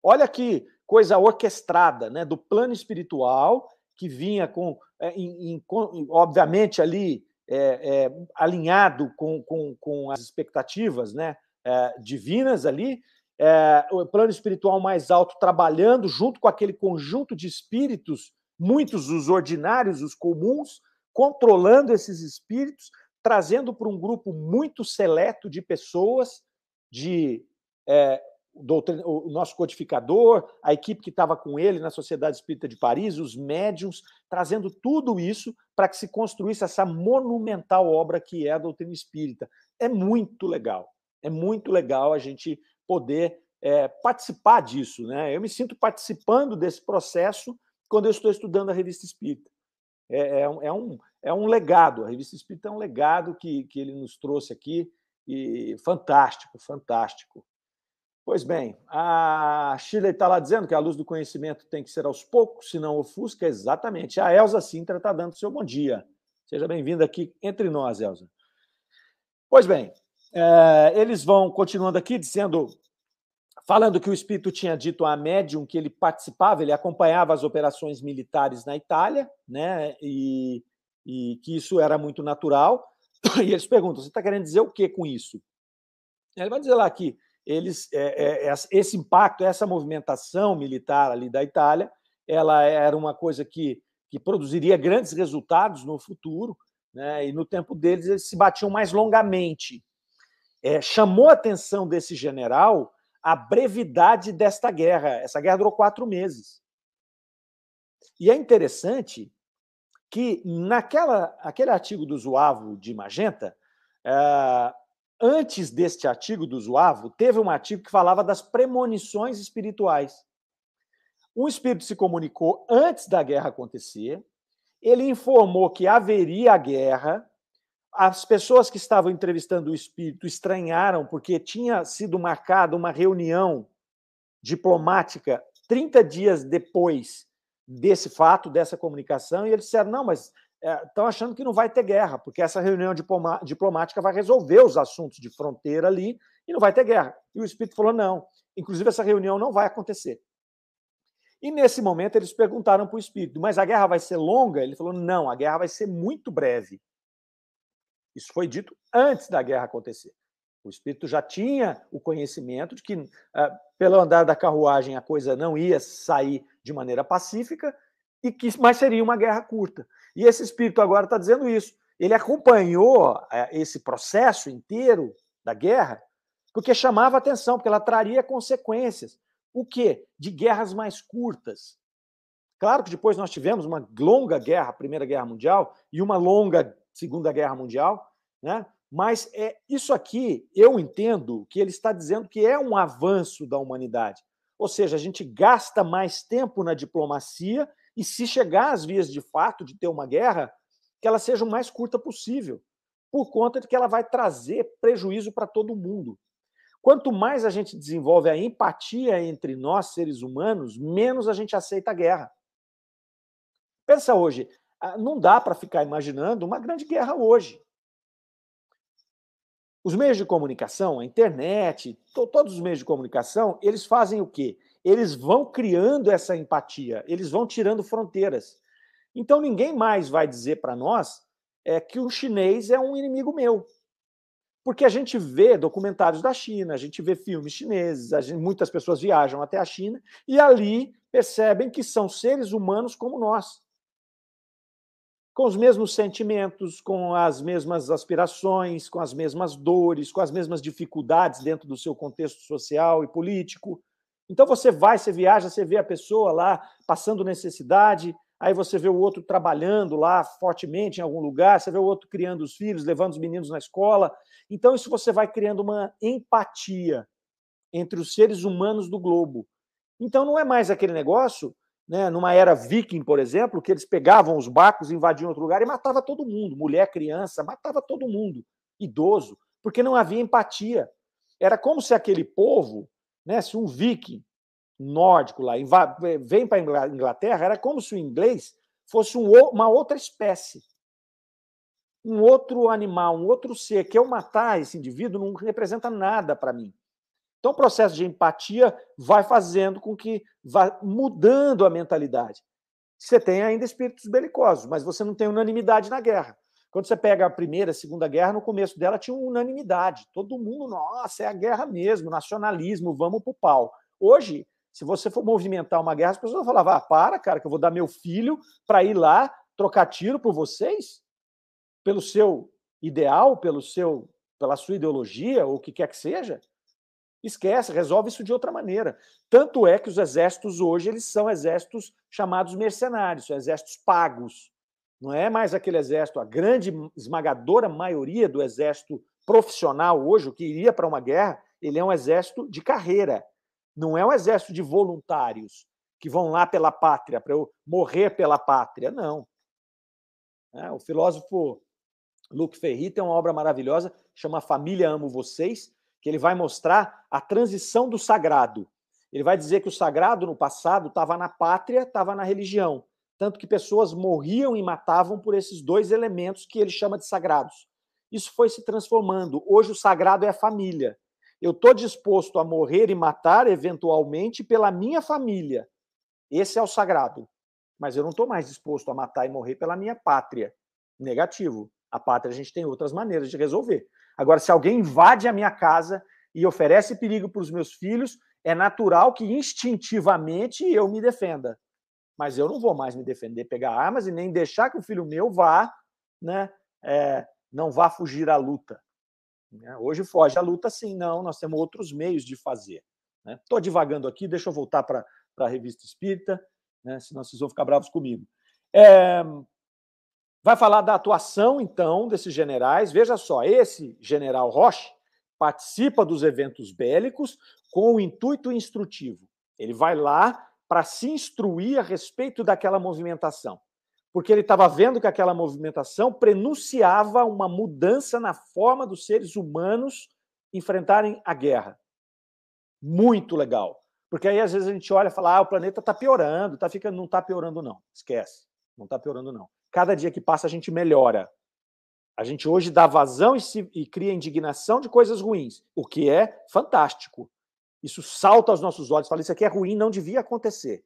Olha que coisa orquestrada, né? do plano espiritual, que vinha com, é, em, em, obviamente, ali é, é, alinhado com, com, com, as expectativas né? É, divinas ali, é, o plano espiritual mais alto trabalhando junto com aquele conjunto de espíritos, muitos os ordinários, os comuns, controlando esses espíritos, trazendo para um grupo muito seleto de pessoas, de é, o nosso codificador, a equipe que estava com ele na Sociedade Espírita de Paris, os médiums, trazendo tudo isso para que se construísse essa monumental obra que é a doutrina espírita. É muito legal, é muito legal a gente poder é, participar disso. Né? Eu me sinto participando desse processo quando eu estou estudando a revista espírita. É, é, um, é, um, é um legado, a Revista Espírita é um legado que, que ele nos trouxe aqui, e fantástico, fantástico. Pois bem, a Shirley está lá dizendo que a luz do conhecimento tem que ser aos poucos, senão ofusca. Exatamente. A Elza Sintra está dando seu bom dia. Seja bem-vinda aqui entre nós, Elza. Pois bem, é, eles vão continuando aqui dizendo falando que o espírito tinha dito à médium que ele participava, ele acompanhava as operações militares na Itália, né? E, e que isso era muito natural. <coughs> E eles perguntam: você está querendo dizer o que com isso? Ele vai dizer lá que eles, é, é, esse impacto, essa movimentação militar ali da Itália, ela era uma coisa que, que produziria grandes resultados no futuro, né? E no tempo deles eles se batiam mais longamente. É, chamou a atenção desse general a brevidade desta guerra. Essa guerra durou quatro meses. E é interessante que naquela aquele artigo do Zuavo de Magenta, uh, antes deste artigo do Zuavo, teve um artigo que falava das premonições espirituais. Um espírito se comunicou antes da guerra acontecer, ele informou que haveria a guerra, as pessoas que estavam entrevistando o espírito estranharam, porque tinha sido marcada uma reunião diplomática 30 dias depois desse fato, dessa comunicação, e eles disseram: não, mas estão é, achando que não vai ter guerra, porque essa reunião diplomática vai resolver os assuntos de fronteira ali e não vai ter guerra. E o espírito falou: não, inclusive essa reunião não vai acontecer. E nesse momento eles perguntaram para o espírito: mas a guerra vai ser longa? Ele falou: não, a guerra vai ser muito breve. Isso foi dito antes da guerra acontecer. O espírito já tinha o conhecimento de que, ah, pelo andar da carruagem, a coisa não ia sair de maneira pacífica, e que mas seria uma guerra curta. E esse espírito agora está dizendo isso. Ele acompanhou eh, esse processo inteiro da guerra porque chamava atenção, porque ela traria consequências. O quê? De guerras mais curtas. Claro que depois nós tivemos uma longa guerra, a Primeira Guerra Mundial, e uma longa Segunda Guerra Mundial, né? Mas é isso aqui, eu entendo que ele está dizendo que é um avanço da humanidade. Ou seja, a gente gasta mais tempo na diplomacia e se chegar às vias de fato de ter uma guerra, que ela seja o mais curta possível, por conta de que ela vai trazer prejuízo para todo mundo. Quanto mais a gente desenvolve a empatia entre nós, seres humanos, menos a gente aceita a guerra. Pensa hoje, não dá para ficar imaginando uma grande guerra hoje. Os meios de comunicação, a internet, todos os meios de comunicação, eles fazem o quê? Eles vão criando essa empatia, eles vão tirando fronteiras. Então ninguém mais vai dizer para nós é, que o chinês é um inimigo meu. Porque a gente vê documentários da China, a gente vê filmes chineses, gente, muitas pessoas viajam até a China e ali percebem que são seres humanos como nós. Com os mesmos sentimentos, com as mesmas aspirações, com as mesmas dores, com as mesmas dificuldades dentro do seu contexto social e político. Então você vai, você viaja, você vê a pessoa lá passando necessidade, aí você vê o outro trabalhando lá fortemente em algum lugar, você vê o outro criando os filhos, levando os meninos na escola. Então, isso você vai criando uma empatia entre os seres humanos do globo. Então, não é mais aquele negócio, né, numa era viking, por exemplo, que eles pegavam os barcos, invadiam outro lugar e matava todo mundo, mulher, criança, matava todo mundo, idoso, porque não havia empatia. Era como se aquele povo, né, se um viking nórdico lá vem para a Inglaterra, era como se o inglês fosse um, uma outra espécie. Um outro animal, um outro ser. Que eu matar esse indivíduo não representa nada para mim. Então, o processo de empatia vai fazendo com que vá mudando a mentalidade. Você tem ainda espíritos belicosos, mas você não tem unanimidade na guerra. Quando você pega a primeira, a segunda guerra, no começo dela tinha unanimidade. Todo mundo, nossa, é a guerra mesmo, nacionalismo, vamos pro pau. Hoje, se você for movimentar uma guerra, as pessoas vão falar: ah, para, cara, que eu vou dar meu filho para ir lá trocar tiro por vocês? Pelo seu ideal, pelo seu, pela sua ideologia, ou o que quer que seja? Esquece, resolve isso de outra maneira. Tanto é que os exércitos hoje eles são exércitos chamados mercenários, são exércitos pagos. Não é mais aquele exército, a grande esmagadora maioria do exército profissional hoje, o que iria para uma guerra, ele é um exército de carreira. Não é um exército de voluntários que vão lá pela pátria, para eu morrer pela pátria. Não. É, o filósofo Luc Ferry tem uma obra maravilhosa, chama Família Amo Vocês, que ele vai mostrar a transição do sagrado. Ele vai dizer que o sagrado no passado estava na pátria, estava na religião. Tanto que pessoas morriam e matavam por esses dois elementos que ele chama de sagrados. Isso foi se transformando. Hoje o sagrado é a família. Eu estou disposto a morrer e matar, eventualmente, pela minha família. Esse é o sagrado. Mas eu não estou mais disposto a matar e morrer pela minha pátria. Negativo. A pátria a gente tem outras maneiras de resolver. Agora, se alguém invade a minha casa e oferece perigo para os meus filhos, é natural que instintivamente eu me defenda. Mas eu não vou mais me defender, pegar armas e nem deixar que o filho meu vá, né, é, não vá fugir à luta. Né? Hoje foge a luta, sim, não, nós temos outros meios de fazer. Estou né? divagando aqui, deixa eu voltar para a revista espírita, né? senão vocês vão ficar bravos comigo. É, vai falar da atuação, então, desses generais. Veja só, esse general Roche participa dos eventos bélicos com o intuito instrutivo. Ele vai lá para se instruir a respeito daquela movimentação porque ele estava vendo que aquela movimentação prenunciava uma mudança na forma dos seres humanos enfrentarem a guerra. Muito legal. Porque aí às vezes a gente olha e fala: ah, o planeta está piorando, tá ficando, não está piorando, não. Esquece. Não está piorando, não. Cada dia que passa a gente melhora. A gente hoje dá vazão e, se, e cria indignação de coisas ruins, o que é fantástico. Isso salta aos nossos olhos, fala: isso aqui é ruim, não devia acontecer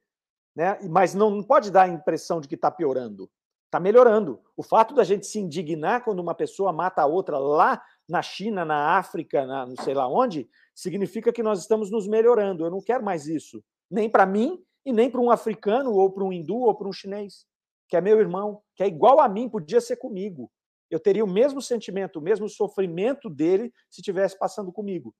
né? mas não pode dar a impressão de que está piorando. Está melhorando. O fato da gente se indignar quando uma pessoa mata a outra lá na China, na África, na, não sei lá onde, significa que nós estamos nos melhorando. Eu não quero mais isso. Nem para mim e nem para um africano, ou para um hindu, ou para um chinês, que é meu irmão, que é igual a mim, podia ser comigo. Eu teria o mesmo sentimento, o mesmo sofrimento dele se estivesse passando comigo.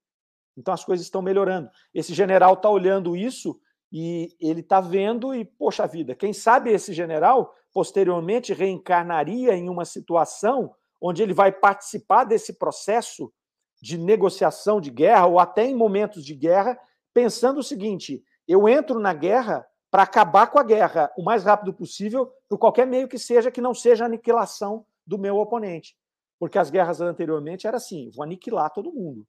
Então as coisas estão melhorando. Esse general está olhando isso e ele está vendo e, poxa vida, quem sabe esse general posteriormente reencarnaria em uma situação onde ele vai participar desse processo de negociação de guerra, ou até em momentos de guerra, pensando o seguinte: eu entro na guerra para acabar com a guerra o mais rápido possível, por qualquer meio que seja, que não seja a aniquilação do meu oponente. Porque as guerras anteriormente era assim: vou aniquilar todo mundo.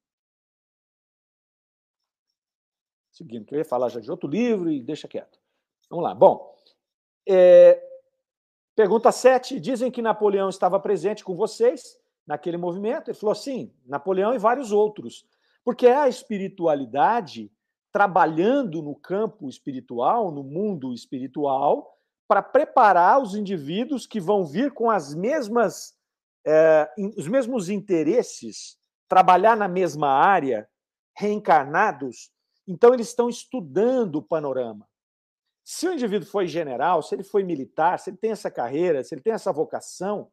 Seguindo, que eu ia falar já de outro livro e deixa quieto. Vamos lá. Bom, é, pergunta 7. Dizem que Napoleão estava presente com vocês naquele movimento. Ele falou sim, Napoleão e vários outros. Porque é a espiritualidade trabalhando no campo espiritual, no mundo espiritual, para preparar os indivíduos que vão vir com as mesmas, é, os mesmos interesses, trabalhar na mesma área, reencarnados. Então, eles estão estudando o panorama. Se o indivíduo foi general, se ele foi militar, se ele tem essa carreira, se ele tem essa vocação,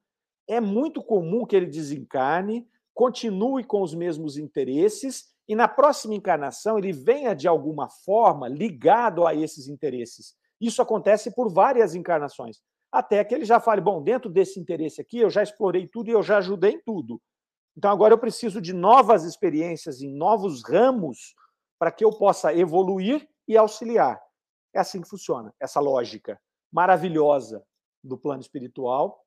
é muito comum que ele desencarne, continue com os mesmos interesses e na próxima encarnação ele venha de alguma forma ligado a esses interesses. Isso acontece por várias encarnações, até que ele já fale: bom, dentro desse interesse aqui eu já explorei tudo e eu já ajudei em tudo. Então agora eu preciso de novas experiências em novos ramos para que eu possa evoluir e auxiliar. É assim que funciona essa lógica maravilhosa do plano espiritual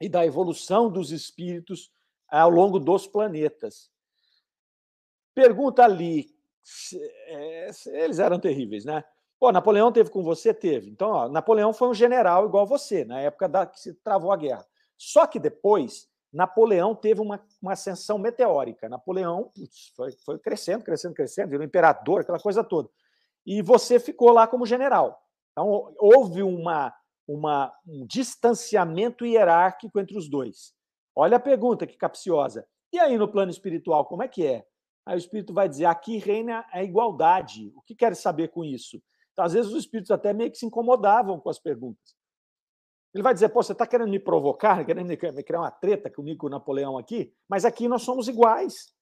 e da evolução dos espíritos ao longo dos planetas. Pergunta ali, é, eles eram terríveis, né? Pô, Napoleão teve com você? Teve. Então, ó, Napoleão foi um general igual você, na época da que se travou a guerra. Só que depois, Napoleão teve uma, uma ascensão meteórica. Napoleão putz, foi, foi crescendo, crescendo, crescendo, virou imperador, aquela coisa toda. E você ficou lá como general. Então, houve uma, uma, um distanciamento hierárquico entre os dois. Olha a pergunta que capciosa. E aí, no plano espiritual, como é que é? Aí o espírito vai dizer: aqui reina a igualdade. O que quer saber com isso? Às vezes, os espíritos até meio que se incomodavam com as perguntas. Ele vai dizer: pô, você está querendo me provocar, querendo me criar uma treta comigo com o Napoleão aqui, mas aqui nós somos iguais.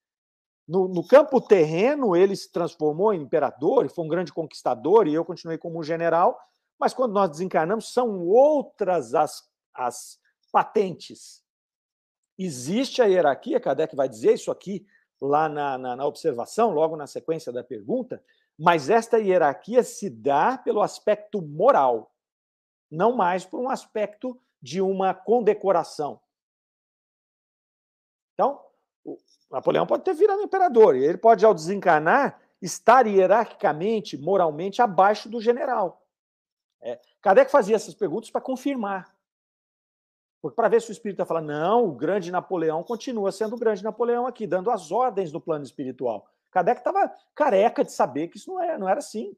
No, no, campo terreno, ele se transformou em imperador, foi um grande conquistador, e eu continuei como um general, mas quando nós desencarnamos, são outras as, as patentes. Existe a hierarquia, Kardec vai dizer isso aqui lá na, na, na observação, logo na sequência da pergunta, mas esta hierarquia se dá pelo aspecto moral, não mais por um aspecto de uma condecoração. Então, Napoleão pode ter virado imperador, e ele pode, ao desencarnar, estar hierarquicamente, moralmente, abaixo do general. É, Kardec fazia essas perguntas para confirmar. Para ver se o espírito está falando, não, o grande Napoleão continua sendo o grande Napoleão aqui, dando as ordens no plano espiritual. Kardec estava careca de saber que isso não, é, não era assim.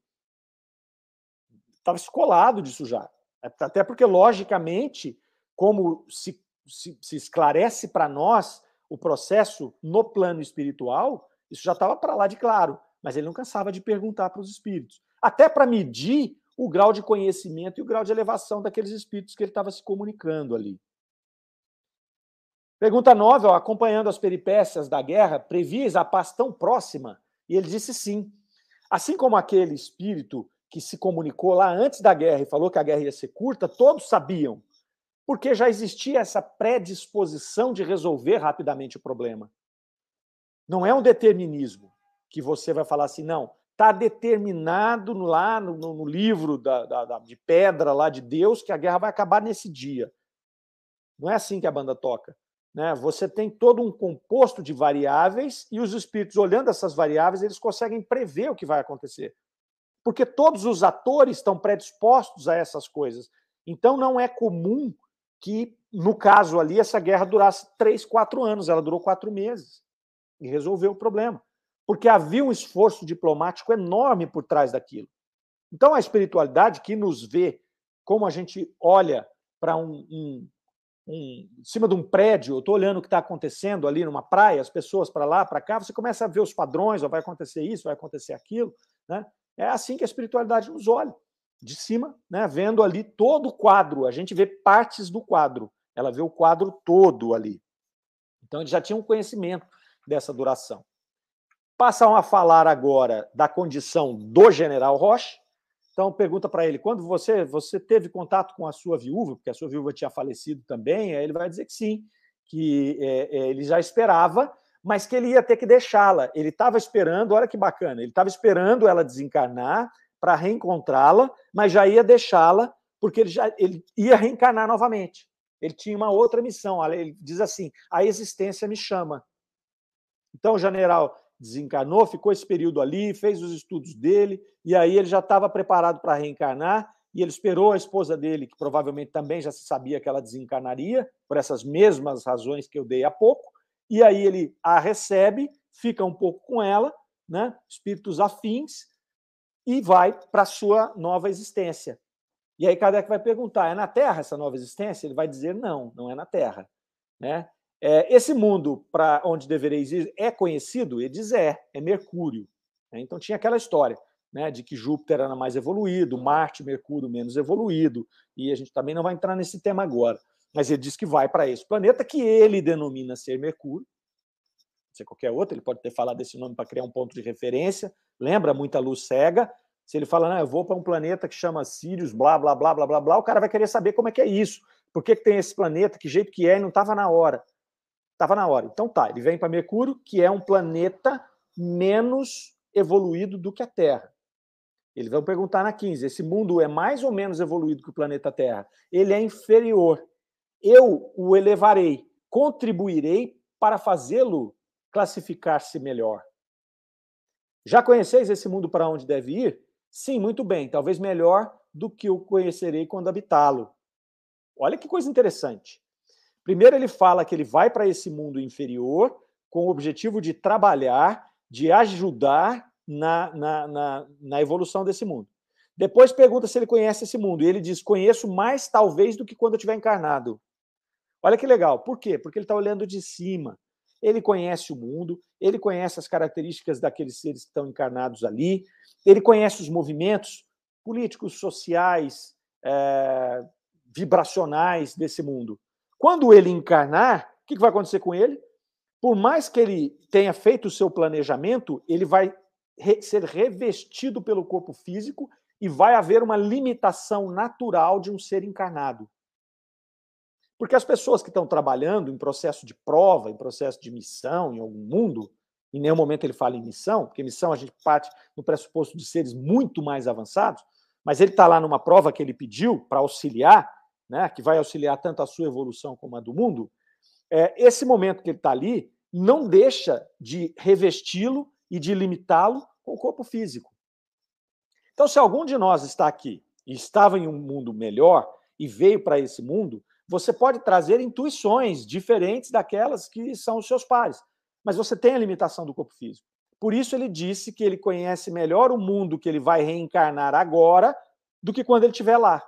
Estava escolado disso já. Até porque, logicamente, como se, se, se esclarece para nós o processo no plano espiritual, isso já estava para lá de claro. Mas ele não cansava de perguntar para os espíritos. Até para medir o grau de conhecimento e o grau de elevação daqueles espíritos que ele estava se comunicando ali. Pergunta 9, ó, acompanhando as peripécias da guerra, previas a paz tão próxima? E ele disse sim. Assim como aquele espírito que se comunicou lá antes da guerra e falou que a guerra ia ser curta, todos sabiam, porque já existia essa predisposição de resolver rapidamente o problema. Não é um determinismo que você vai falar assim, não, está determinado lá no, no, no livro da, da, da, de pedra lá de Deus que a guerra vai acabar nesse dia. Não é assim que a banda toca. Né? Você tem todo um composto de variáveis e os espíritos, olhando essas variáveis, eles conseguem prever o que vai acontecer. Porque todos os atores estão predispostos a essas coisas. Então não é comum que, no caso ali, essa guerra durasse três, quatro anos. Ela durou quatro meses e resolveu o problema porque havia um esforço diplomático enorme por trás daquilo. Então, a espiritualidade que nos vê como a gente olha para um, um, um, em cima de um prédio, eu estou olhando o que está acontecendo ali numa praia, as pessoas para lá, para cá, você começa a ver os padrões, ó, vai acontecer isso, vai acontecer aquilo. Né? É assim que a espiritualidade nos olha, de cima, né? vendo ali todo o quadro. A gente vê partes do quadro, ela vê o quadro todo ali. Então, eles já tinham conhecimento dessa duração. Passam a falar agora da condição do general Rocha. Então, pergunta para ele: quando você, você teve contato com a sua viúva, porque a sua viúva tinha falecido também, aí ele vai dizer que sim, que é, é, ele já esperava, mas que ele ia ter que deixá-la. Ele estava esperando, olha que bacana, ele estava esperando ela desencarnar para reencontrá-la, mas já ia deixá-la porque ele já ele ia reencarnar novamente. Ele tinha uma outra missão. Ele diz assim: a existência me chama. Então general desencarnou, ficou esse período ali, fez os estudos dele, e aí ele já estava preparado para reencarnar, e ele esperou a esposa dele, que provavelmente também já se sabia que ela desencarnaria, por essas mesmas razões que eu dei há pouco, e aí ele a recebe, fica um pouco com ela, né, espíritos afins, e vai para a sua nova existência. E aí Kardec vai perguntar: é na Terra essa nova existência? Ele vai dizer: não, não é na Terra. Né? É, esse mundo para onde devereis ir é conhecido? Ele diz: é, é Mercúrio. Né? Então tinha aquela história né, de que Júpiter era mais evoluído, Marte, Mercúrio menos evoluído, e a gente também não vai entrar nesse tema agora. Mas ele diz que vai para esse planeta que ele denomina ser Mercúrio. Ser qualquer outro, ele pode ter falado desse nome para criar um ponto de referência. Lembra muita luz cega, se ele fala, não, eu vou para um planeta que chama Sirius, blá, blá, blá, blá, blá, blá, o cara vai querer saber como é que é isso. Por que, que tem esse planeta, que jeito que é, e não estava na hora. Estava na hora. Então tá, ele vem para Mercúrio, que é um planeta menos evoluído do que a Terra. Eles vão perguntar na 15: esse mundo é mais ou menos evoluído que o planeta Terra? Ele é inferior. Eu o elevarei, contribuirei para fazê-lo classificar-se melhor. Já conheceis esse mundo para onde deve ir? Sim, muito bem, talvez melhor do que o conhecerei quando habitá-lo. Olha que coisa interessante. Primeiro, ele fala que ele vai para esse mundo inferior com o objetivo de trabalhar, de ajudar na, na, na, na evolução desse mundo. Depois pergunta se ele conhece esse mundo. E ele diz: Conheço mais, talvez, do que quando eu estiver encarnado. Olha que legal. Por quê? Porque ele está olhando de cima. Ele conhece o mundo, ele conhece as características daqueles seres que estão encarnados ali, ele conhece os movimentos políticos, sociais, é, vibracionais desse mundo. Quando ele encarnar, o que vai acontecer com ele? Por mais que ele tenha feito o seu planejamento, ele vai ser revestido pelo corpo físico e vai haver uma limitação natural de um ser encarnado. Porque as pessoas que estão trabalhando em processo de prova, em processo de missão, em algum mundo, em nenhum momento ele fala em missão, porque missão a gente parte no pressuposto de seres muito mais avançados, mas ele está lá numa prova que ele pediu para auxiliar, né, que vai auxiliar tanto a sua evolução como a do mundo. É, esse momento que ele está ali não deixa de revesti-lo e de limitá-lo com o corpo físico. Então, se algum de nós está aqui e estava em um mundo melhor e veio para esse mundo, você pode trazer intuições diferentes daquelas que são os seus pares, mas você tem a limitação do corpo físico. Por isso ele disse que ele conhece melhor o mundo que ele vai reencarnar agora do que quando ele estiver lá.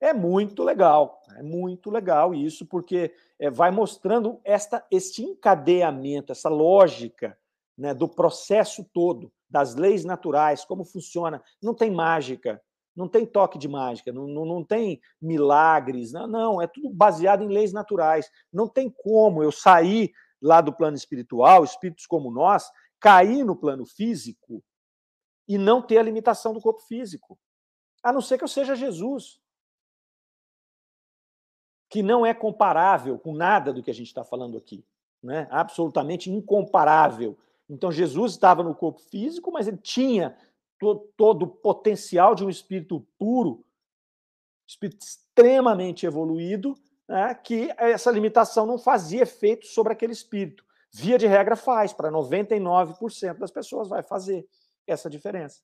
É muito legal, é muito legal isso, porque é, vai mostrando esta, este encadeamento, essa lógica né, do processo todo, das leis naturais, como funciona. Não tem mágica, não tem toque de mágica, não, não, não tem milagres, não, não, é tudo baseado em leis naturais. Não tem como eu sair lá do plano espiritual, espíritos como nós, cair no plano físico e não ter a limitação do corpo físico. A não ser que eu seja Jesus. Que não é comparável com nada do que a gente está falando aqui. Né? Absolutamente incomparável. Então, Jesus estava no corpo físico, mas ele tinha todo, todo o potencial de um espírito puro, espírito extremamente evoluído, né, que essa limitação não fazia efeito sobre aquele espírito. Via de regra faz, para 99% das pessoas vai fazer essa diferença.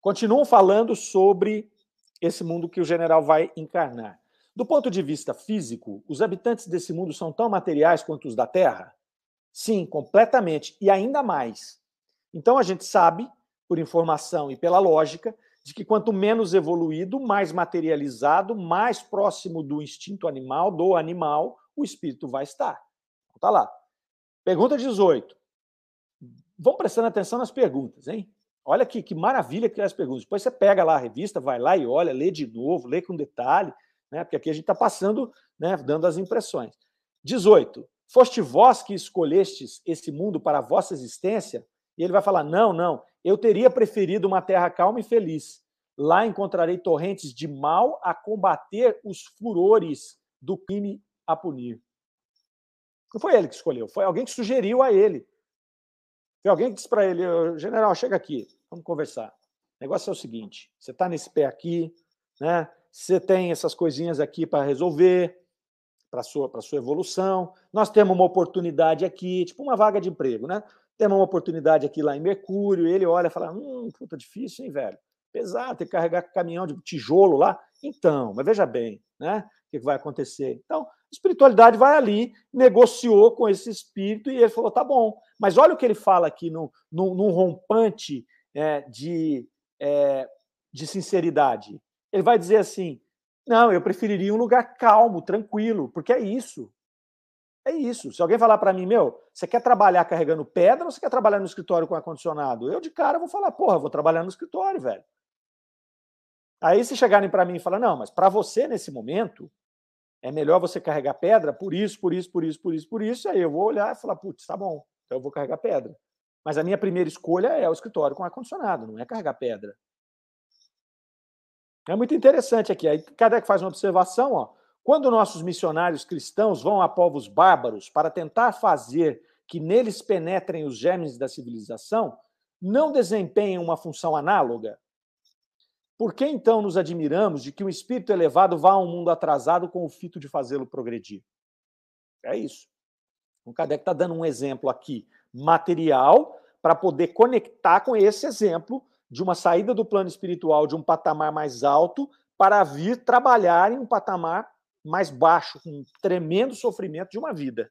Continuam falando sobre esse mundo que o general vai encarnar. Do ponto de vista físico, os habitantes desse mundo são tão materiais quanto os da Terra? Sim, completamente. E ainda mais. Então a gente sabe, por informação e pela lógica, de que quanto menos evoluído, mais materializado, mais próximo do instinto animal, do animal, o espírito vai estar. Então, tá lá. Pergunta 18. Vão prestando atenção nas perguntas, hein? Olha aqui, que maravilha que é as perguntas. Depois você pega lá a revista, vai lá e olha, lê de novo, lê com detalhe, né? Porque aqui a gente está passando, né, dando as impressões. 18. Foste vós que escolhestes esse mundo para a vossa existência? E ele vai falar: não, não, eu teria preferido uma terra calma e feliz. Lá encontrarei torrentes de mal a combater os furores do crime a punir. Não foi ele que escolheu, foi alguém que sugeriu a ele. Foi alguém que disse para ele: General, chega aqui, vamos conversar. O negócio é o seguinte: você está nesse pé aqui, né? você tem essas coisinhas aqui para resolver, para sua, sua evolução. Nós temos uma oportunidade aqui, tipo uma vaga de emprego, né? Temos uma oportunidade aqui lá em Mercúrio. Ele olha e fala: hum, puta, difícil, hein, velho? Pesado, ter que carregar caminhão de tijolo lá. Então, mas veja bem, né? O que vai acontecer? Então, a espiritualidade vai ali, negociou com esse espírito e ele falou: tá bom. Mas olha o que ele fala aqui no, num rompante é, de, é, de sinceridade. Ele vai dizer assim: não, eu preferiria um lugar calmo, tranquilo, porque é isso. É isso. Se alguém falar para mim, meu, você quer trabalhar carregando pedra ou você quer trabalhar no escritório com ar-condicionado? Eu, de cara, vou falar, porra, vou trabalhar no escritório, velho. Aí, se chegarem para mim e falar, não, mas para você, nesse momento, é melhor você carregar pedra por isso, por isso, por isso, por isso, por isso. Aí eu vou olhar e falar, putz, tá bom, então eu vou carregar pedra. Mas a minha primeira escolha é o escritório com ar-condicionado, não é carregar pedra. É muito interessante aqui. Aí Kardec faz uma observação, ó. Quando nossos missionários cristãos vão a povos bárbaros para tentar fazer que neles penetrem os germes da civilização, não desempenham uma função análoga? Por que então nos admiramos de que o espírito elevado vá a um mundo atrasado com o fito de fazê-lo progredir? É isso. O Kardec está dando um exemplo aqui material para poder conectar com esse exemplo de uma saída do plano espiritual de um patamar mais alto para vir trabalhar em um patamar mais baixo, com um tremendo sofrimento de uma vida.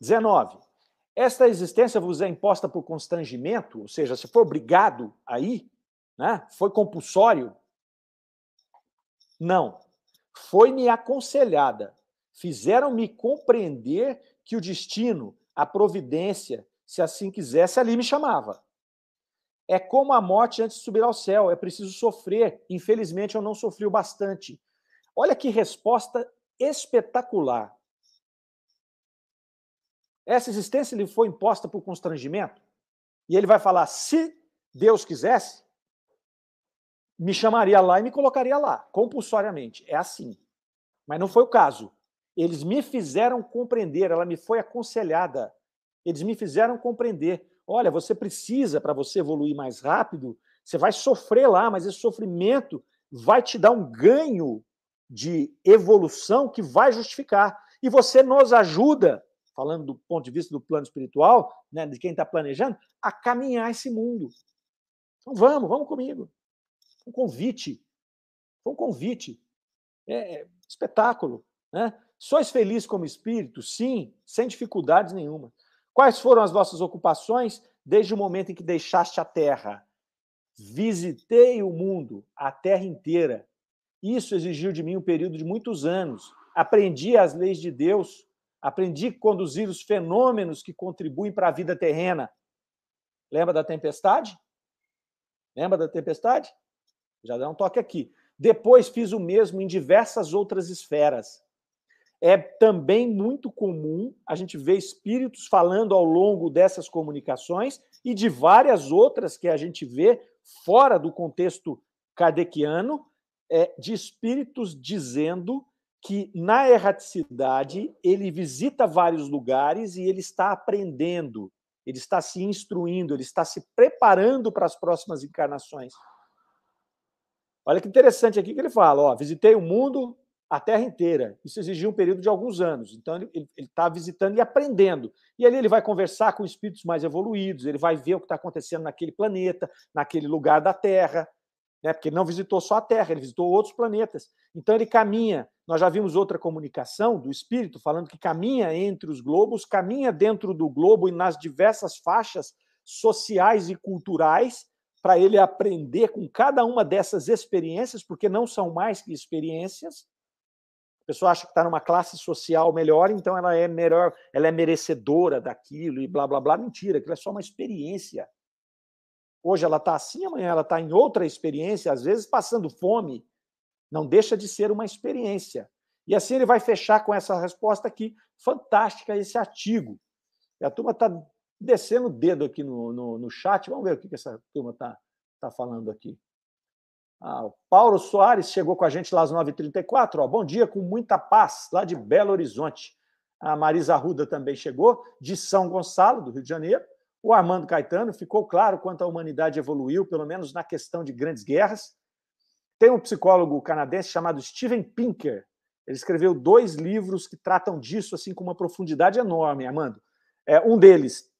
19. Esta existência vos é imposta por constrangimento, ou seja, se for obrigado a ir, né? foi compulsório? Não. Foi-me aconselhada. Fizeram-me compreender que o destino, a providência, se assim quisesse, ali me chamava. É como a morte antes de subir ao céu, é preciso sofrer. Infelizmente, eu não sofri o bastante. Olha que resposta espetacular. Essa existência lhe foi imposta por constrangimento. E ele vai falar: se Deus quisesse, me chamaria lá e me colocaria lá, compulsoriamente. É assim. Mas não foi o caso. Eles me fizeram compreender, ela me foi aconselhada. Eles me fizeram compreender. Olha, você precisa, para você evoluir mais rápido, você vai sofrer lá, mas esse sofrimento vai te dar um ganho de evolução que vai justificar. E você nos ajuda, falando do ponto de vista do plano espiritual, né, de quem está planejando, a caminhar esse mundo. Então vamos, vamos comigo. Um convite. Um convite. É, é espetáculo. Né? Sois feliz como espírito? Sim, sem dificuldades nenhuma. Quais foram as vossas ocupações desde o momento em que deixaste a terra? Visitei o mundo, a terra inteira. Isso exigiu de mim um período de muitos anos. Aprendi as leis de Deus, aprendi a conduzir os fenômenos que contribuem para a vida terrena. Lembra da tempestade? Lembra da tempestade? Já dá um toque aqui. Depois fiz o mesmo em diversas outras esferas é também muito comum a gente ver espíritos falando ao longo dessas comunicações e de várias outras que a gente vê fora do contexto kardeciano, é, de espíritos dizendo que na erraticidade ele visita vários lugares e ele está aprendendo, ele está se instruindo, ele está se preparando para as próximas encarnações. Olha que interessante aqui que ele fala: ó, visitei o mundo, a Terra inteira. Isso exigiu um período de alguns anos. Então, ele está visitando e aprendendo. E ali ele vai conversar com espíritos mais evoluídos, ele vai ver o que está acontecendo naquele planeta, naquele lugar da Terra, né? porque ele não visitou só a Terra, ele visitou outros planetas. Então, ele caminha. Nós já vimos outra comunicação do espírito falando que caminha entre os globos, caminha dentro do globo e nas diversas faixas sociais e culturais para ele aprender com cada uma dessas experiências, porque não são mais que experiências, pessoa acha que está numa classe social melhor, então ela é melhor, ela é merecedora daquilo e blá blá blá. Mentira, aquilo é só uma experiência. Hoje ela está assim, amanhã ela está em outra experiência, às vezes passando fome. Não deixa de ser uma experiência. E assim ele vai fechar com essa resposta aqui, fantástica, esse artigo. E a turma está descendo o dedo aqui no, no, no, chat. Vamos ver o que, que essa turma está tá falando aqui. Ah, o Paulo Soares chegou com a gente lá às 9h34. Ó, bom dia, com muita paz, lá de Belo Horizonte. A Marisa Arruda também chegou, de São Gonçalo, do Rio de Janeiro. O Armando Caetano ficou claro quanto a humanidade evoluiu, pelo menos na questão de grandes guerras. Tem um psicólogo canadense chamado Steven Pinker. Ele escreveu dois livros que tratam disso assim com uma profundidade enorme, Armando. É, um deles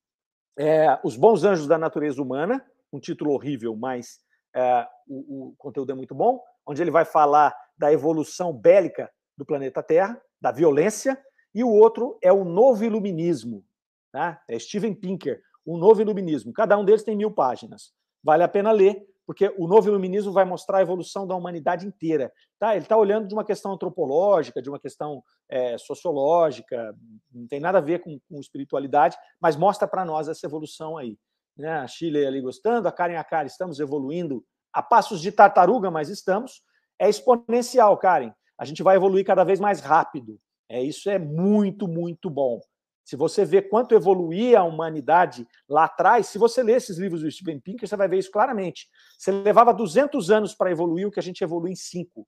é Os Bons Anjos da Natureza Humana, um título horrível, mas é, o, o conteúdo é muito bom, onde ele vai falar da evolução bélica do planeta Terra, da violência, e o outro é o Novo Iluminismo, tá? é Steven Pinker, o Novo Iluminismo. Cada um deles tem mil páginas. Vale a pena ler, porque o Novo Iluminismo vai mostrar a evolução da humanidade inteira. Tá? Ele está olhando de uma questão antropológica, de uma questão é, sociológica, não tem nada a ver com, com espiritualidade, mas mostra para nós essa evolução aí. Né? A Chile ali gostando, a Karen a Karen estamos evoluindo a passos de tartaruga, mas estamos. É exponencial, Karen. A gente vai evoluir cada vez mais rápido. É, isso é muito, muito bom. Se você vê quanto evoluía a humanidade lá atrás, se você ler esses livros do Steven Pinker, você vai ver isso claramente. Você levava 200 anos para evoluir o que a gente evolui em 5.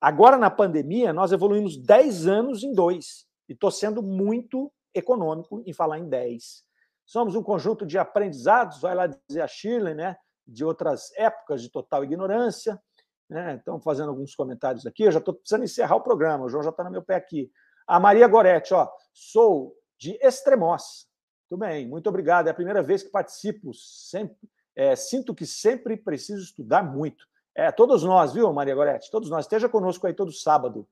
Agora, na pandemia, nós evoluímos 10 anos em 2. E estou sendo muito econômico em falar em 10. Somos um conjunto de aprendizados, vai lá dizer a Shirley, né? De outras épocas de total ignorância. Né? Então, fazendo alguns comentários aqui. Eu já estou precisando encerrar o programa, o João já está no meu pé aqui. A Maria Goretti, ó, sou de Extremoz. Muito bem, muito obrigado. É a primeira vez que participo. Sempre, é, sinto que sempre preciso estudar muito. É, todos nós, viu, Maria Goretti? Todos nós. Esteja conosco aí todo sábado.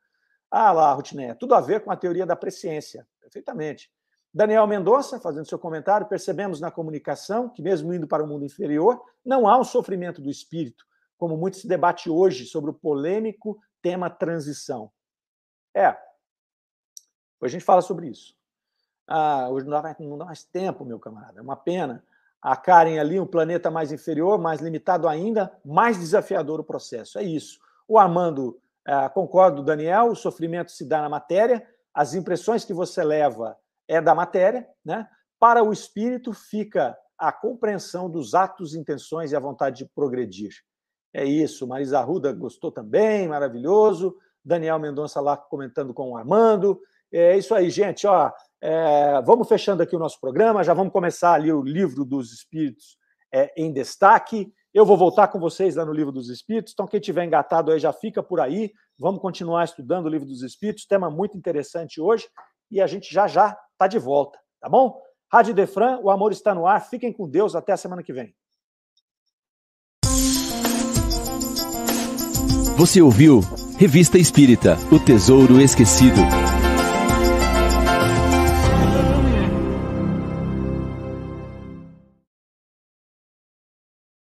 Ah lá, Rutiné, tudo a ver com a teoria da presciência. Perfeitamente. Daniel Mendonça, fazendo seu comentário, percebemos na comunicação que, mesmo indo para o mundo inferior, não há um sofrimento do espírito, como muito se debate hoje sobre o polêmico tema transição. É, a gente fala sobre isso. Ah, hoje não dá, mais, não dá mais tempo, meu camarada. É uma pena. A Karen ali, um planeta mais inferior, mais limitado ainda, mais desafiador o processo. É isso. O Armando, ah, concordo, Daniel, o sofrimento se dá na matéria, as impressões que você leva é da matéria, né? Para o espírito fica a compreensão dos atos, intenções e a vontade de progredir. É isso. Marisa Arruda gostou também, maravilhoso. Daniel Mendonça lá comentando com o Armando. É isso aí, gente. Ó, é, vamos fechando aqui o nosso programa, já vamos começar ali o livro dos Espíritos é, em destaque. Eu vou voltar com vocês lá no livro dos Espíritos, então quem tiver engatado aí já fica por aí. Vamos continuar estudando o livro dos Espíritos, tema muito interessante hoje, e a gente já já está de volta, tá bom? Rádio Defran, o amor está no ar. Fiquem com Deus, até a semana que vem. Você ouviu Revista Espírita, o Tesouro Esquecido.